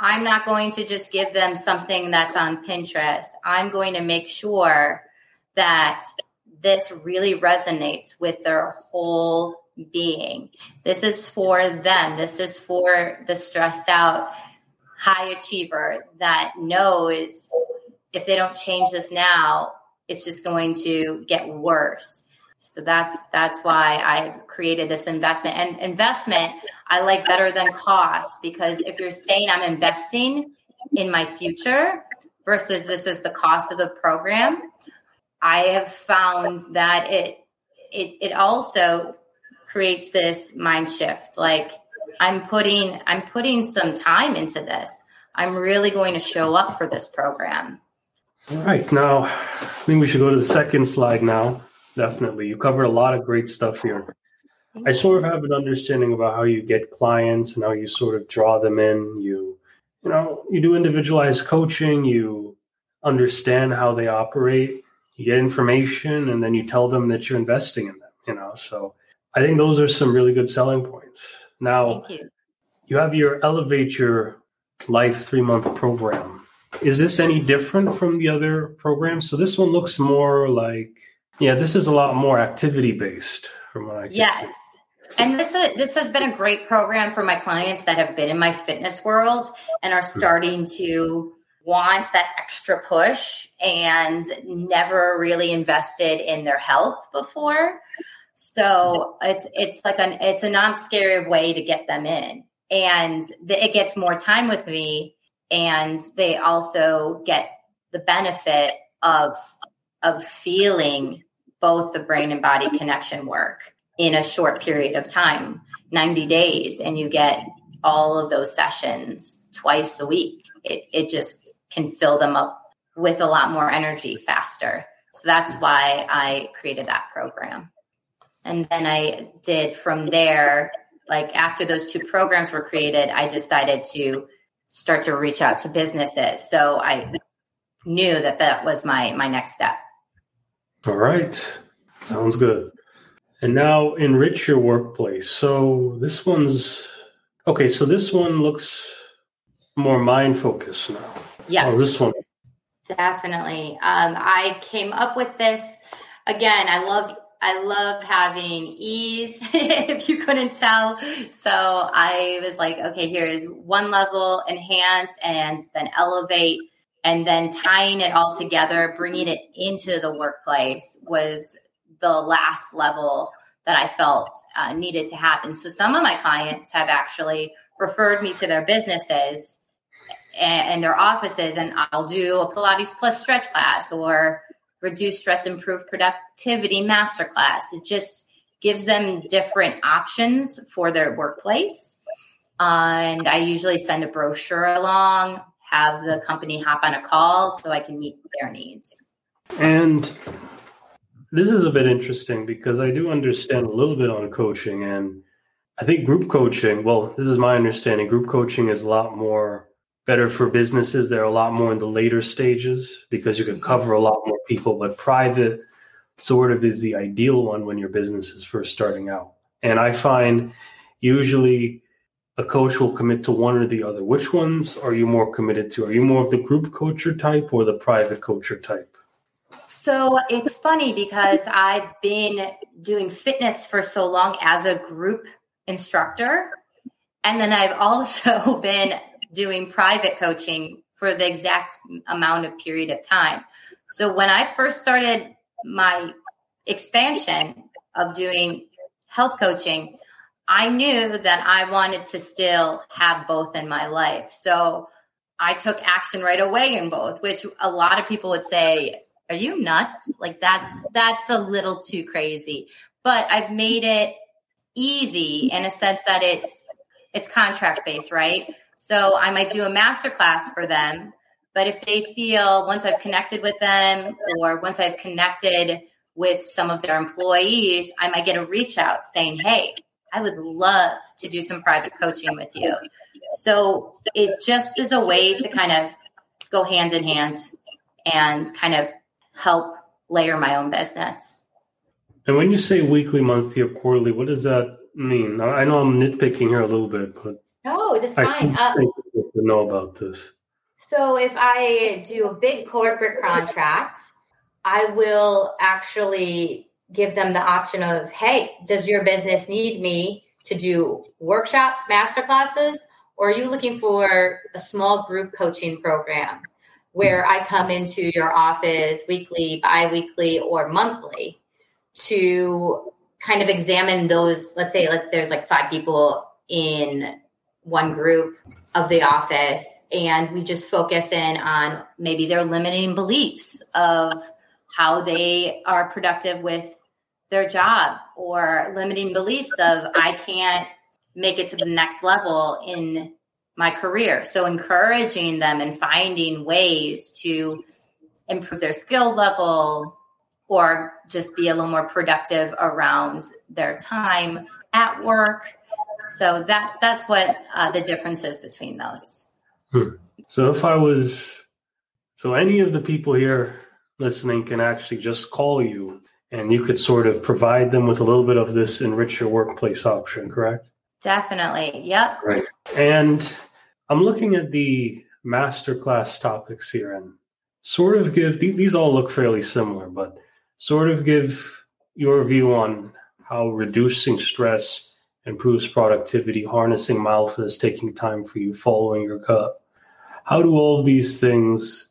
i'm not going to just give them something that's on pinterest. I'm going to make sure that this really resonates with their whole being. This is for them. This is for the stressed out high achiever that knows if they don't change this now, it's just going to get worse. So that's that's why I created this investment. And investment I like better than cost because if you're saying I'm investing in my future versus this is the cost of the program, I have found that it it it also creates this mind shift. Like I'm putting I'm putting some time into this. I'm really going to show up for this program. All right. Now, I think we should go to the second slide now. Definitely. You covered a lot of great stuff here. I sort of have an understanding about how you get clients and how you sort of draw them in. You, you know, you do individualized coaching, you understand how they operate, you get information and then you tell them that you're investing in them you know so i think those are some really good selling points now you. you have your elevate your life three month program is this any different from the other programs so this one looks more like yeah this is a lot more activity based from what i yes see. And this is, this has been a great program for my clients that have been in my fitness world and are hmm. starting to wants that extra push and never really invested in their health before. So it's it's like an it's a non-scary way to get them in, and the, it gets more time with me, and they also get the benefit of of feeling both the brain and body connection work in a short period of time, ninety days, and you get all of those sessions twice a week. It, it just can fill them up with a lot more energy faster. So that's why I created that program. And then I did from there, like after those two programs were created, I decided to start to reach out to businesses. So I knew that that was my my next step. All right. Sounds good. And now enrich your workplace. So this one's okay, so this one looks more mind focused now. Yeah. Oh, this one. Definitely. Um, I came up with this again. I love I love having ease, (laughs) if you couldn't tell. So I was like, okay, here's one level, enhance, and then elevate. And then tying it all together, bringing it into the workplace was the last level that I felt uh, needed to happen. So some of my clients have actually referred me to their businesses and, their offices, and I'll do a Pilates Plus stretch class or reduce stress, improve productivity masterclass. It just gives them different options for their workplace. and I usually send a brochure along, have the company hop on a call so I can meet their needs. And this is a bit interesting because I do understand a little bit on coaching. And I think group coaching, well, this is my understanding, group coaching is a lot more better for businesses. They're a lot more in the later stages because you can cover a lot more people, but private sort of is the ideal one when your business is first starting out. And I find usually a coach will commit to one or the other. Which ones are you more committed to? Are you more of the group coacher type or the private coacher type? So it's funny because I've been doing fitness for so long as a group instructor. And then I've also (laughs) been doing private coaching for the exact amount of period of time. So when I first started my expansion of doing health coaching, I knew that I wanted to still have both in my life. So I took action right away in both, which a lot of people would say, are you nuts? Like that's that's a little too crazy. But I've made it easy in a sense that it's it's contract based, right? So I might do a master class for them. But if they feel once I've connected with them or once I've connected with some of their employees, I might get a reach out saying, Hey, I would love to do some private coaching with you. So it just is a way to kind of go hand in hand and kind of help layer my own business. And when you say weekly, monthly, or quarterly, what does that mean? I know I'm nitpicking here a little bit, but no, that's fine. I think uh, to know about this. So if I do a big corporate contract, I will actually give them the option of, hey, does your business need me to do workshops, master classes, or are you looking for a small group coaching program? where I come into your office weekly, bi-weekly, or monthly to kind of examine those. Let's say like there's like five people in one group of the office, and we just focus in on maybe their limiting beliefs of how they are productive with their job or limiting beliefs of I can't make it to the next level in my career. So encouraging them and finding ways to improve their skill level or just be a little more productive around their time at work. So that that's what uh, the difference is between those. Hmm. So if I was, so any of the people here listening can actually just call you and you could sort of provide them with a little bit of this enrich your workplace option, correct? Definitely. Yep. Right. And I'm looking at the masterclass topics here and sort of give these all look fairly similar, but sort of give your view on how reducing stress improves productivity, harnessing mindfulness, taking time for you, following your gut. How do all these things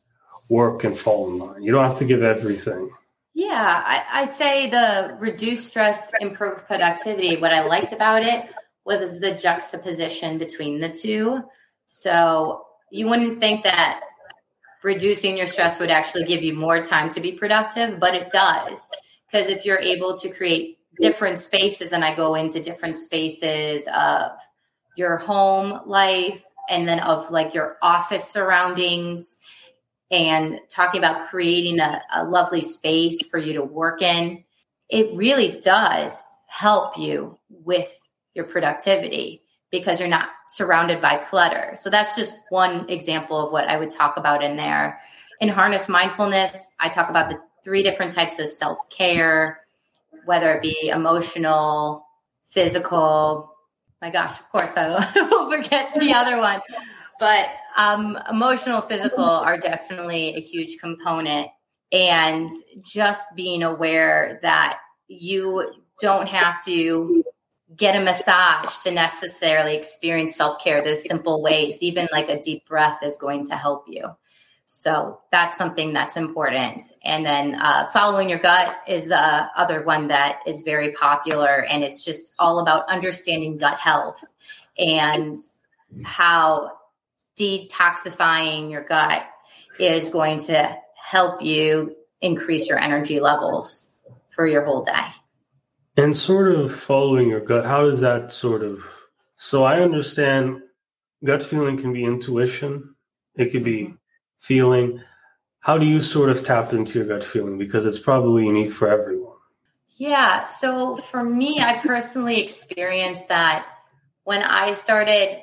work and fall in line? You don't have to give everything. Yeah, I, would say the reduce stress, improve productivity. What I liked about it was the juxtaposition between the two. So you wouldn't think that reducing your stress would actually give you more time to be productive, but it does. Because if you're able to create different spaces, and I go into different spaces of your home life and then of like your office surroundings and talking about creating a, a lovely space for you to work in, it really does help you with your productivity because you're not surrounded by clutter. So that's just one example of what I would talk about in there. In Harness Mindfulness, I talk about the three different types of self care, whether it be emotional, physical. My gosh, of course, I (laughs) will forget the other one. But um, emotional, physical are definitely a huge component. And just being aware that you don't have to get a massage to necessarily experience self care. There's simple ways, even like a deep breath is going to help you. So that's something that's important. And then uh, following your gut is the other one that is very popular. And it's just all about understanding gut health and how detoxifying your gut is going to help you increase your energy levels for your whole day. And sort of following your gut, how does that sort of? So I understand gut feeling can be intuition, it could be feeling. How do you sort of tap into your gut feeling? Because it's probably unique for everyone. Yeah. So for me, I personally experienced that when I started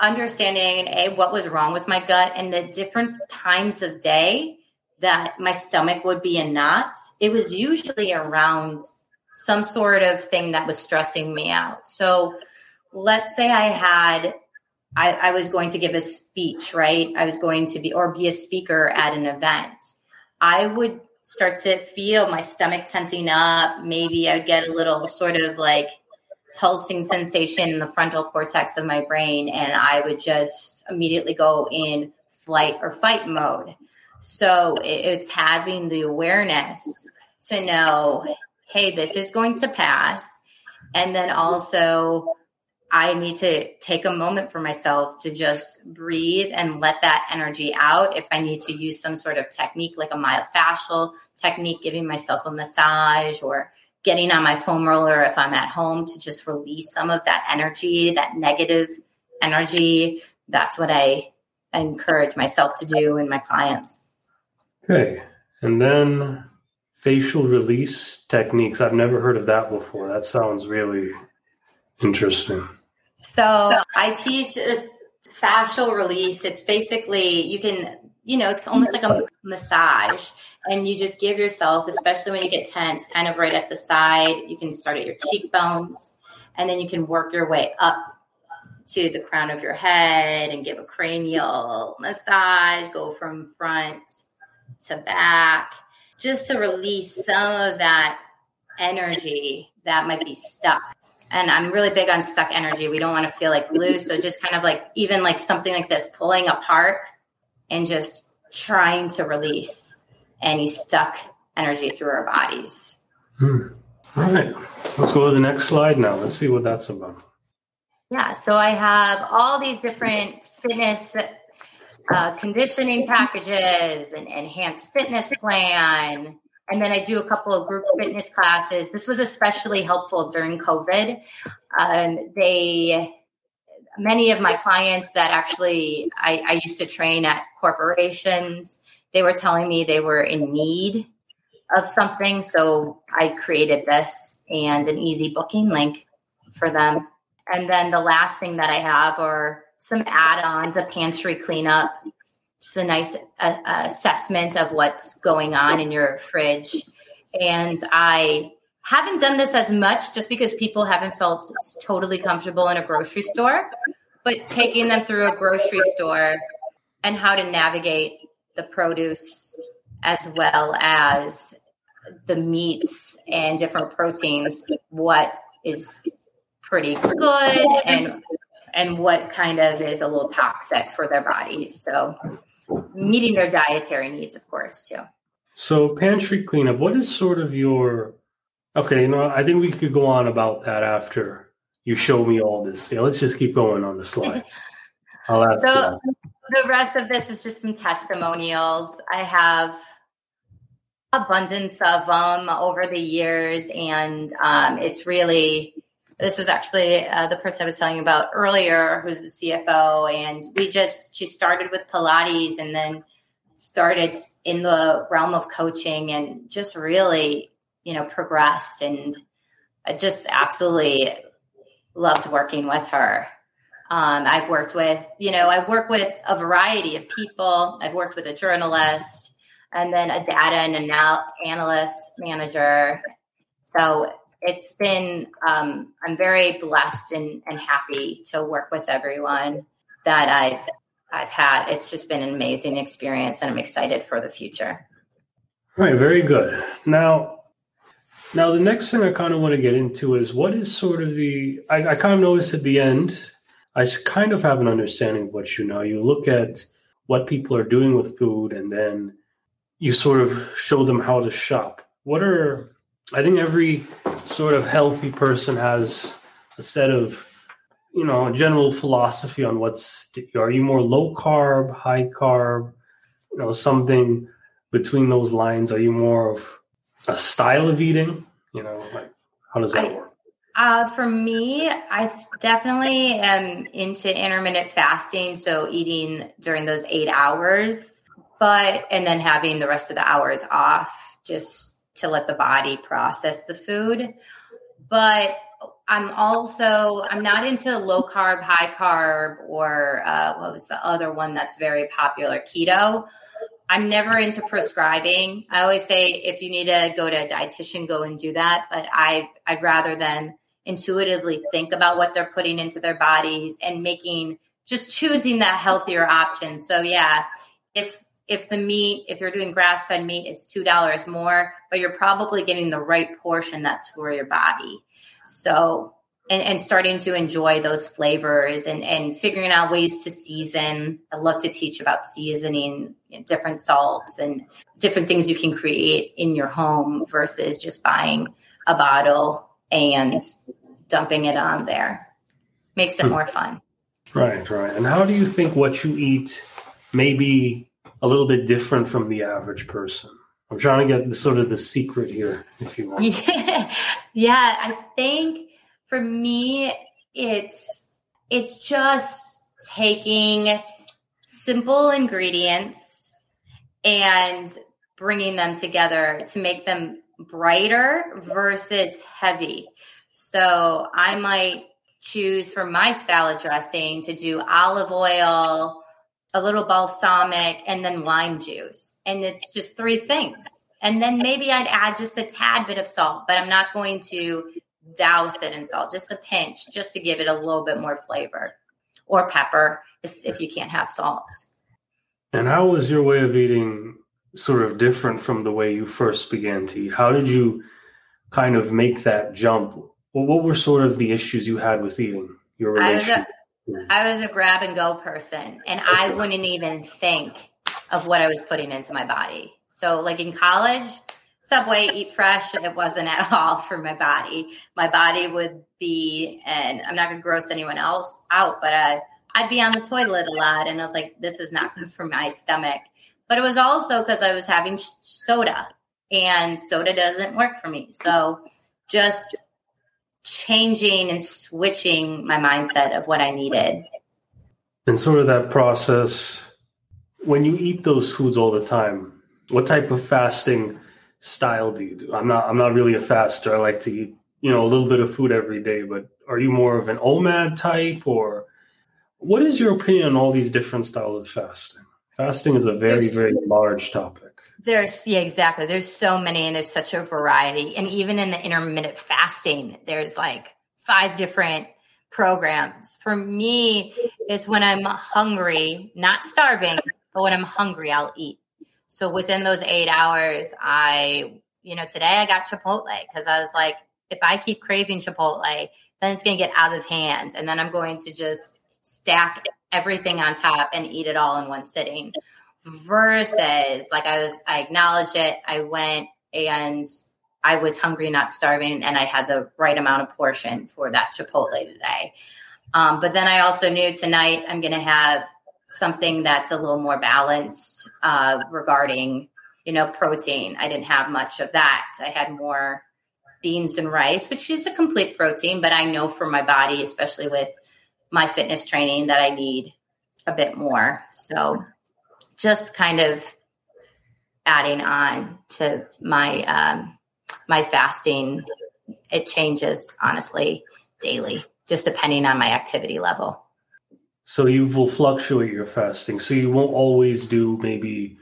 understanding a what was wrong with my gut and the different times of day that my stomach would be in knots, it was usually around some sort of thing that was stressing me out. So let's say I had, I, I, was going to give a speech, right? I was going to be, or be a speaker at an event. I would start to feel my stomach tensing up. Maybe I'd get a little sort of like pulsing sensation in the frontal cortex of my brain, and I would just immediately go in flight or fight mode. So it's having the awareness to know, hey, this is going to pass. And then also, I need to take a moment for myself to just breathe and let that energy out. If I need to use some sort of technique like a myofascial technique, giving myself a massage or getting on my foam roller if I'm at home to just release some of that energy, that negative energy. That's what I encourage myself to do in my clients. Okay. And then facial release techniques. I've never heard of that before. That sounds really interesting. So I teach this facial release. It's basically you can, you know, it's almost like a massage. And you just give yourself, especially when you get tense, kind of right at the side. You can start at your cheekbones and then you can work your way up to the crown of your head and give a cranial massage, go from front to back, just to release some of that energy that might be stuck. And I'm really big on stuck energy. We don't want to feel like glue. So just kind of like even like something like this, pulling apart and just trying to release any stuck energy through our bodies. Hmm. All right. Let's go to the next slide now. Let's see what that's about. Yeah. So I have all these different fitness uh, conditioning packages, an enhanced fitness plan, and then I do a couple of group fitness classes. This was especially helpful during COVID. Um, they, many of my clients that actually I, I used to train at corporations, they were telling me they were in need of something. So I created this and an easy booking link for them. And then the last thing that I have are some add-ons, a pantry cleanup, just a nice uh, assessment of what's going on in your fridge. And I haven't done this as much just because people haven't felt totally comfortable in a grocery store, but taking them through a grocery store and how to navigate the produce as well as the meats and different proteins, what is pretty good and and what kind of is a little toxic for their bodies. So meeting their dietary needs, of course, too. So pantry cleanup, what is sort of your okay, you know, I think we could go on about that after you show me all this. Yeah, let's just keep going on the slides. (laughs) I'll ask so the rest of this is just some testimonials. I have abundance of them over the years, and um, it's really this was actually uh, the person I was telling you about earlier, who's the CFO, and we just she started with Pilates and then started in the realm of coaching and just really, you know, progressed and I just absolutely loved working with her. Um, I've worked with, you know, I've worked with a variety of people. I've worked with a journalist and then a data and anal- analyst manager. So it's been um, i'm very blessed and, and happy to work with everyone that i've i've had it's just been an amazing experience and i'm excited for the future all right very good now Now, the next thing I kind of want to get into is what is sort of the. I, I kind of noticed at the end, I kind of have an understanding of what you know. You look at what people are doing with food and then you sort of show them how to shop. What are. I think every sort of healthy person has a set of, you know, general philosophy on what's. Are you more low carb, high carb? You know, something between those lines. Are you more of a style of eating? You know, like how does that I, work? Uh, for me, I definitely am into intermittent fasting, so eating during those eight hours, but and then having the rest of the hours off just to let the body process the food. But I'm also I'm not into low carb, high carb, or uh, what was the other one that's very popular, keto. I'm never into prescribing. I always say if you need to go to a dietitian, go and do that. But I I'd rather than intuitively think about what they're putting into their bodies and making just choosing that healthier option. So yeah, if if the meat, if you're doing grass fed meat, it's two dollars more, but you're probably getting the right portion that's for your body. So and, and starting to enjoy those flavors and, and figuring out ways to season. I love to teach about seasoning you know, different salts and different things you can create in your home versus just buying a bottle and dumping it on there. Makes it hmm. more fun. Right, right. And how do you think what you eat may be a little bit different from the average person? I'm trying to get the, sort of the secret here, if you want. Yeah, (laughs) yeah I think for me, it's it's just taking simple ingredients and bringing them together to make them brighter versus heavy. So I might choose for my salad dressing to do olive oil, a little balsamic, and then lime juice. And it's just three things. And then maybe I'd add just a tad bit of salt, but I'm not going to douse it in salt, just a pinch, just to give it a little bit more flavor, or pepper if you can't have salts. And how was your way of eating sort of different from the way you first began to eat? How did you kind of make that jump? Well, what were sort of the issues you had with eating? Your relationship? I was a, I grab and go person, and. I wouldn't even think of what I was putting into my body. So, like in college, Subway, eat fresh. It wasn't at (laughs) all for my body. My body would be, and I'm not going to gross anyone else out, but uh, I'd be on the toilet a lot. And I was like, this is not (laughs) good for my stomach. But it was also because I was having soda, and soda doesn't work for me. So just changing and switching my mindset of what I needed. And sort of that process, when you eat those foods all the time, what type of fasting? style do you do? I'm not I'm not really a faster. I like to eat, you know, a little bit of food every day, but are you more of an OMAD type or what is your opinion on all these different styles of fasting? Fasting is a very, very large topic. There's yeah, exactly. There's so many and there's such a variety. And even in the intermittent fasting, there's like five different programs. For me, is when I'm hungry, not starving, but when I'm hungry, I'll eat. So within those eight hours, I, you know, today I got Chipotle because I was like, if I keep craving Chipotle, then it's going to get out of hand. And then I'm going to just stack everything on top and eat it all in one sitting. Versus, like I was, I acknowledged it. I went and I was hungry, not starving, and I had the right amount of portion for that Chipotle today. Um, but then I also knew tonight I'm going to have something that's a little more balanced uh, regarding you know protein i didn't have much of that i had more beans and rice which is a complete protein but i know for my body especially with my fitness training that i need a bit more so just kind of adding on to my um, my fasting it changes honestly daily just depending on my activity level so you will fluctuate your fasting. So you won't always do maybe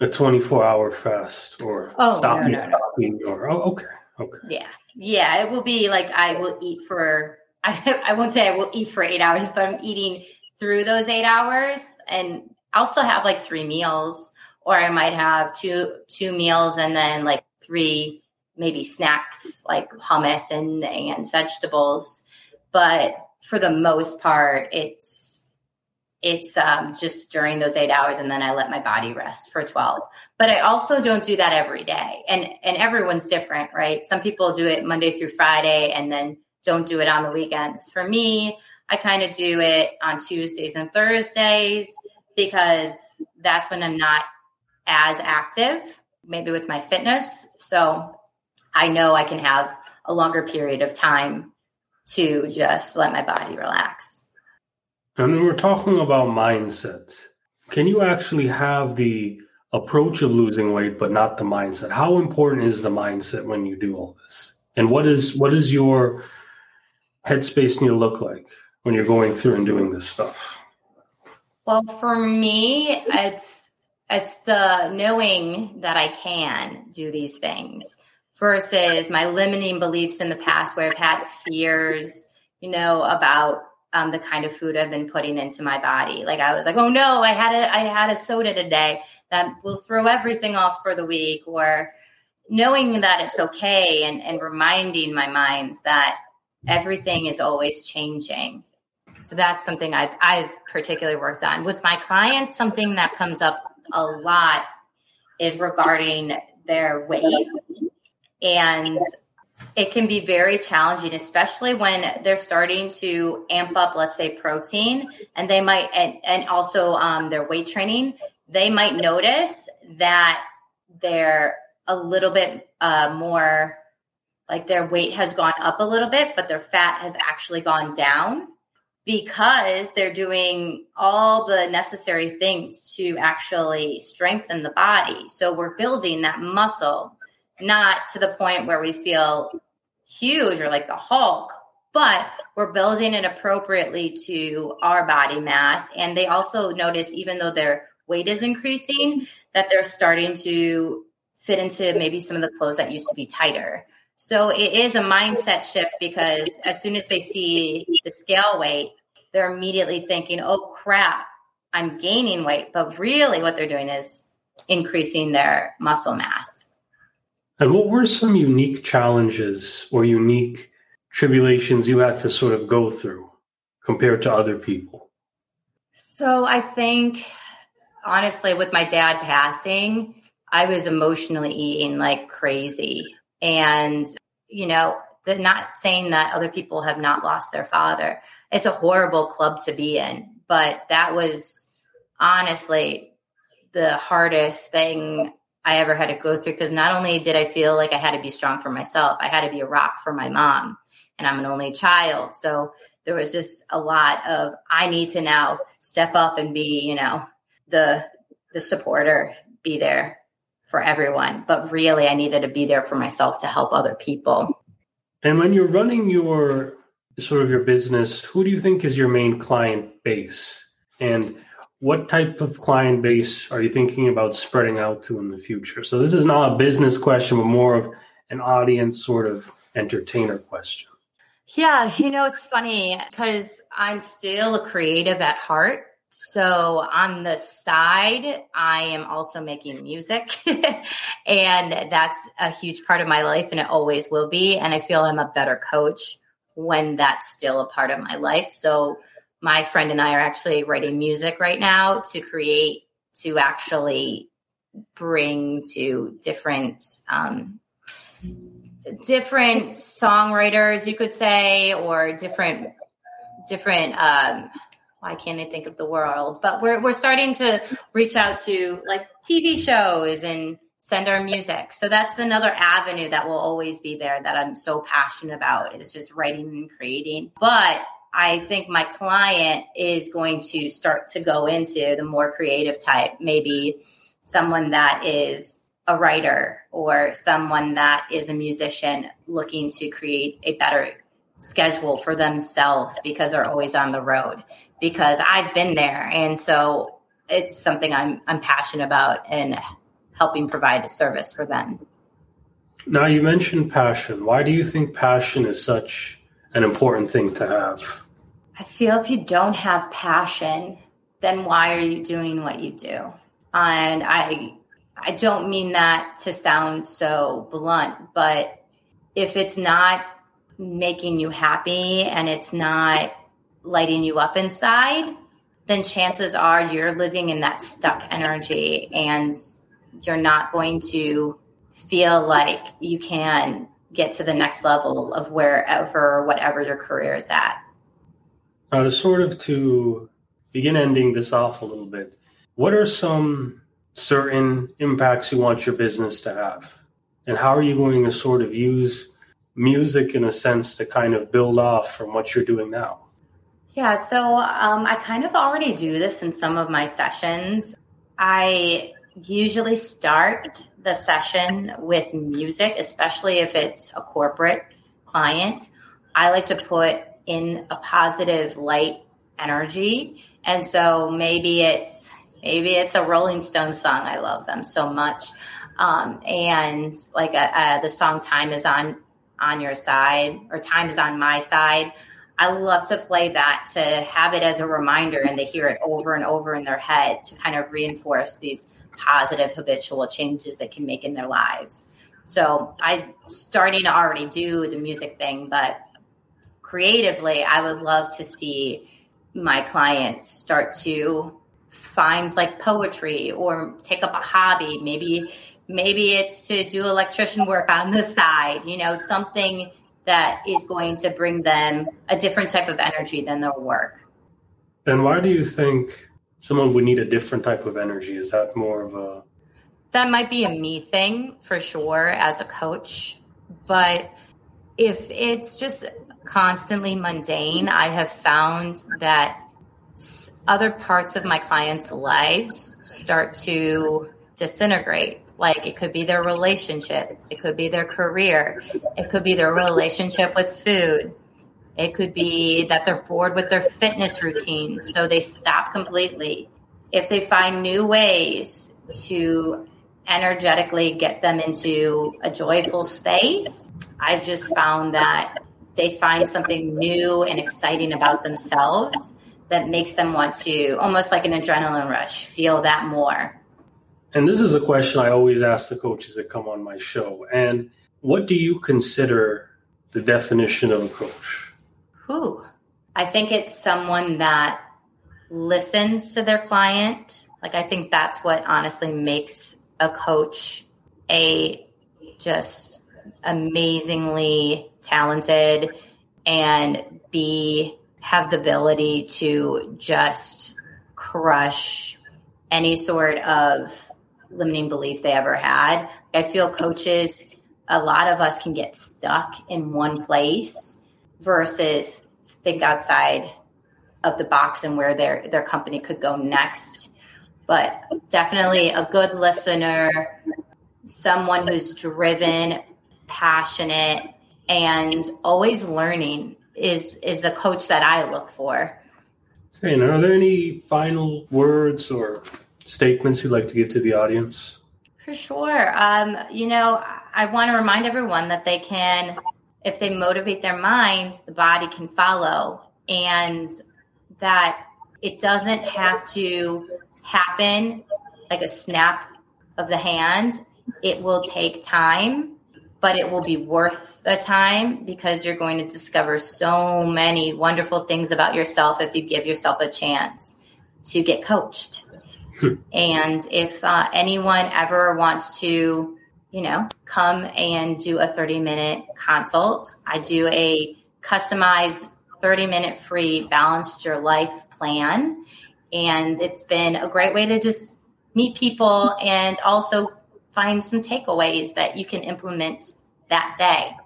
a 24 hour fast or oh, stopping, no, no, no. or oh, okay. Okay. Yeah. Yeah. It will be like I will eat for I, (laughs) I won't say I will eat for eight hours, but I'm eating through those eight hours and I'll still have like three meals or I might have two two meals and then like three maybe snacks like hummus and, and vegetables. But for the most part, it's it's um, just during those eight hours and then i let my body rest for 12 but i also don't do that every day. And and everyone's different right? Some people do it monday through friday and then don't do it on the weekends. For me i kind of do it on tuesdays and thursdays because that's when i'm not as active maybe with my fitness so i know i can have a longer period of time to just let my body relax and we're talking about mindset, can you actually have the approach of losing weight but not the mindset? How important is the mindset when you do all this? And what is what is your headspace need to look like when you're going through and doing this stuff? Well, for me, it's it's the knowing that I can do these things versus my limiting beliefs in the past where I've had fears, you know, about um, the kind of food I've been putting into my body. Like I was like, oh no, I had a I had a soda today that will throw everything off for the week, or knowing that it's okay and, and reminding my mind that everything is always changing. So that's something I've, I've particularly worked on with my clients. Something that comes up a lot is regarding their weight and it can be very challenging, especially when they're starting to amp up, let's say, protein, and they might, and, and also um, their weight training, they might notice that they're a little bit uh, more like their weight has gone up a little bit, but their fat has actually gone down because they're doing all the necessary things to actually strengthen the body. So we're building that muscle not to the point where we feel huge or like the Hulk, but we're building it appropriately to our body mass. And they also notice, even though their weight is increasing, that they're starting to fit into maybe some of the clothes that used to be tighter. So it is a mindset shift because as soon as they see the scale weight, they're immediately thinking, oh crap, I'm gaining weight. But really, what they're doing is increasing their muscle mass. And what were some unique challenges or unique tribulations you had to sort of go through compared to other people? So I think, honestly, with my dad passing, I was emotionally eating like crazy. And, you know, the, not saying that other people have not lost their father. It's a horrible club to be in, but that was honestly the hardest thing I ever had to go through because not only did I feel like I had to be strong for myself, I had to be a rock for my mom, and I'm an only child. So there was just a lot of I need to now step up and be, you know, the the supporter, be there for everyone. But really, I needed to be there for myself to help other people. And when you're running your sort of your business, who do you think is your main client base? And what type of client base are you thinking about spreading out to in the future? So this is not a business question, but more of an audience sort of entertainer question. Yeah, you know, it's funny because I'm still a creative at heart. So on the side, I am also making music. (laughs) and that's a huge part of my life and it always will be. And I feel I'm a better coach when that's still a part of my life. So my friend and I are actually writing music right now to create to actually bring to different um, different songwriters, you could say, or different different. Um, why can't I think of the world? But we're we're starting to reach out to like TV shows and send our music. So that's another avenue that will always be there that I'm so passionate about is just writing and creating. But I think my client is going to start to go into the more creative type, maybe someone that is a writer or someone that is a musician looking to create a better schedule for themselves because they're always on the road because I've been there and so it's something I'm I'm passionate about and helping provide a service for them. Now you mentioned passion. Why do you think passion is such an important thing to have? I feel if you don't have passion, then why are you doing what you do? And I I don't mean that to sound so blunt, but if it's not making you happy and it's not lighting you up inside, then chances are you're living in that stuck energy and you're not going to feel like you can get to the next level of wherever whatever your career is at. Now, to sort of to begin ending this off a little bit, what are some certain impacts you want your business to have? And how are you going to sort of use music in a sense to kind of build off from what you're doing now? Yeah, so um, I kind of already do this in some of my sessions. I usually start the session with music, especially if it's a corporate client. I like to put in a positive light energy. And so maybe it's maybe it's a Rolling Stones song. I love them so much. Um, and like a, uh, a, uh, the song "Time Is on on Your Side" or "Time Is on My Side." I love to play that to have it as a reminder, and they hear it over and over in their head to kind of reinforce these positive habitual changes they can make in their lives. So I'm starting to already do the music thing, but creatively, I would love to see my clients start to find like poetry or take up a hobby. Maybe maybe it's to do electrician work on the side, you know, something that is going to bring them a different type of energy than their work. And why do you think someone would need a different type of energy? Is that more of a that might be a me thing for sure as a coach, but if it's just constantly mundane, I have found that other parts of my clients' lives start to disintegrate. Like it could be their relationship, it could be their career, it could be their relationship with food. It could be that they're bored with their fitness routine, so they stop completely. If they find new ways to energetically get them into a joyful space, I've just found that they find something new and exciting about themselves that makes them want to almost like an adrenaline rush, feel that more. And this is a question I always ask the coaches that come on my show. And what do you consider the definition of a coach? Who? I think it's someone that listens to their client. Like, I think that's what honestly makes a coach a just amazingly talented and be have the ability to just crush any sort of limiting belief they ever had. I feel coaches, a lot of us can get stuck in one place versus think outside of the box and where their their company could go next. But definitely a good listener, someone who's driven, passionate, and always learning is is the coach that I look for. Okay, and are there any final words or statements you'd like to give to the audience? For sure. Um, you know, I want to remind everyone that they can, if they motivate their minds, the body can follow, and that it doesn't have to happen like a snap of the hand. It will take time but it will be worth the time because you're going to discover so many wonderful things about yourself if you give yourself a chance to get coached. Hmm. and if uh, anyone ever wants to, you know, come and do a 30 minute consult, I do a customized 30 minute free balanced your life plan. And it's been a great way to just meet people and also find some takeaways that you can implement that day.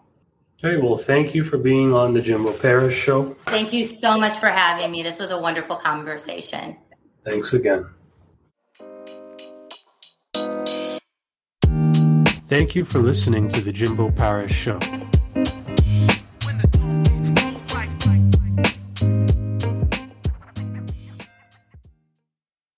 Okay, well, thank you for being on the Jimbo Paris show. Thank you so much for having me. This was a wonderful conversation. Thanks again. Thank you for listening to the Jimbo Paris show.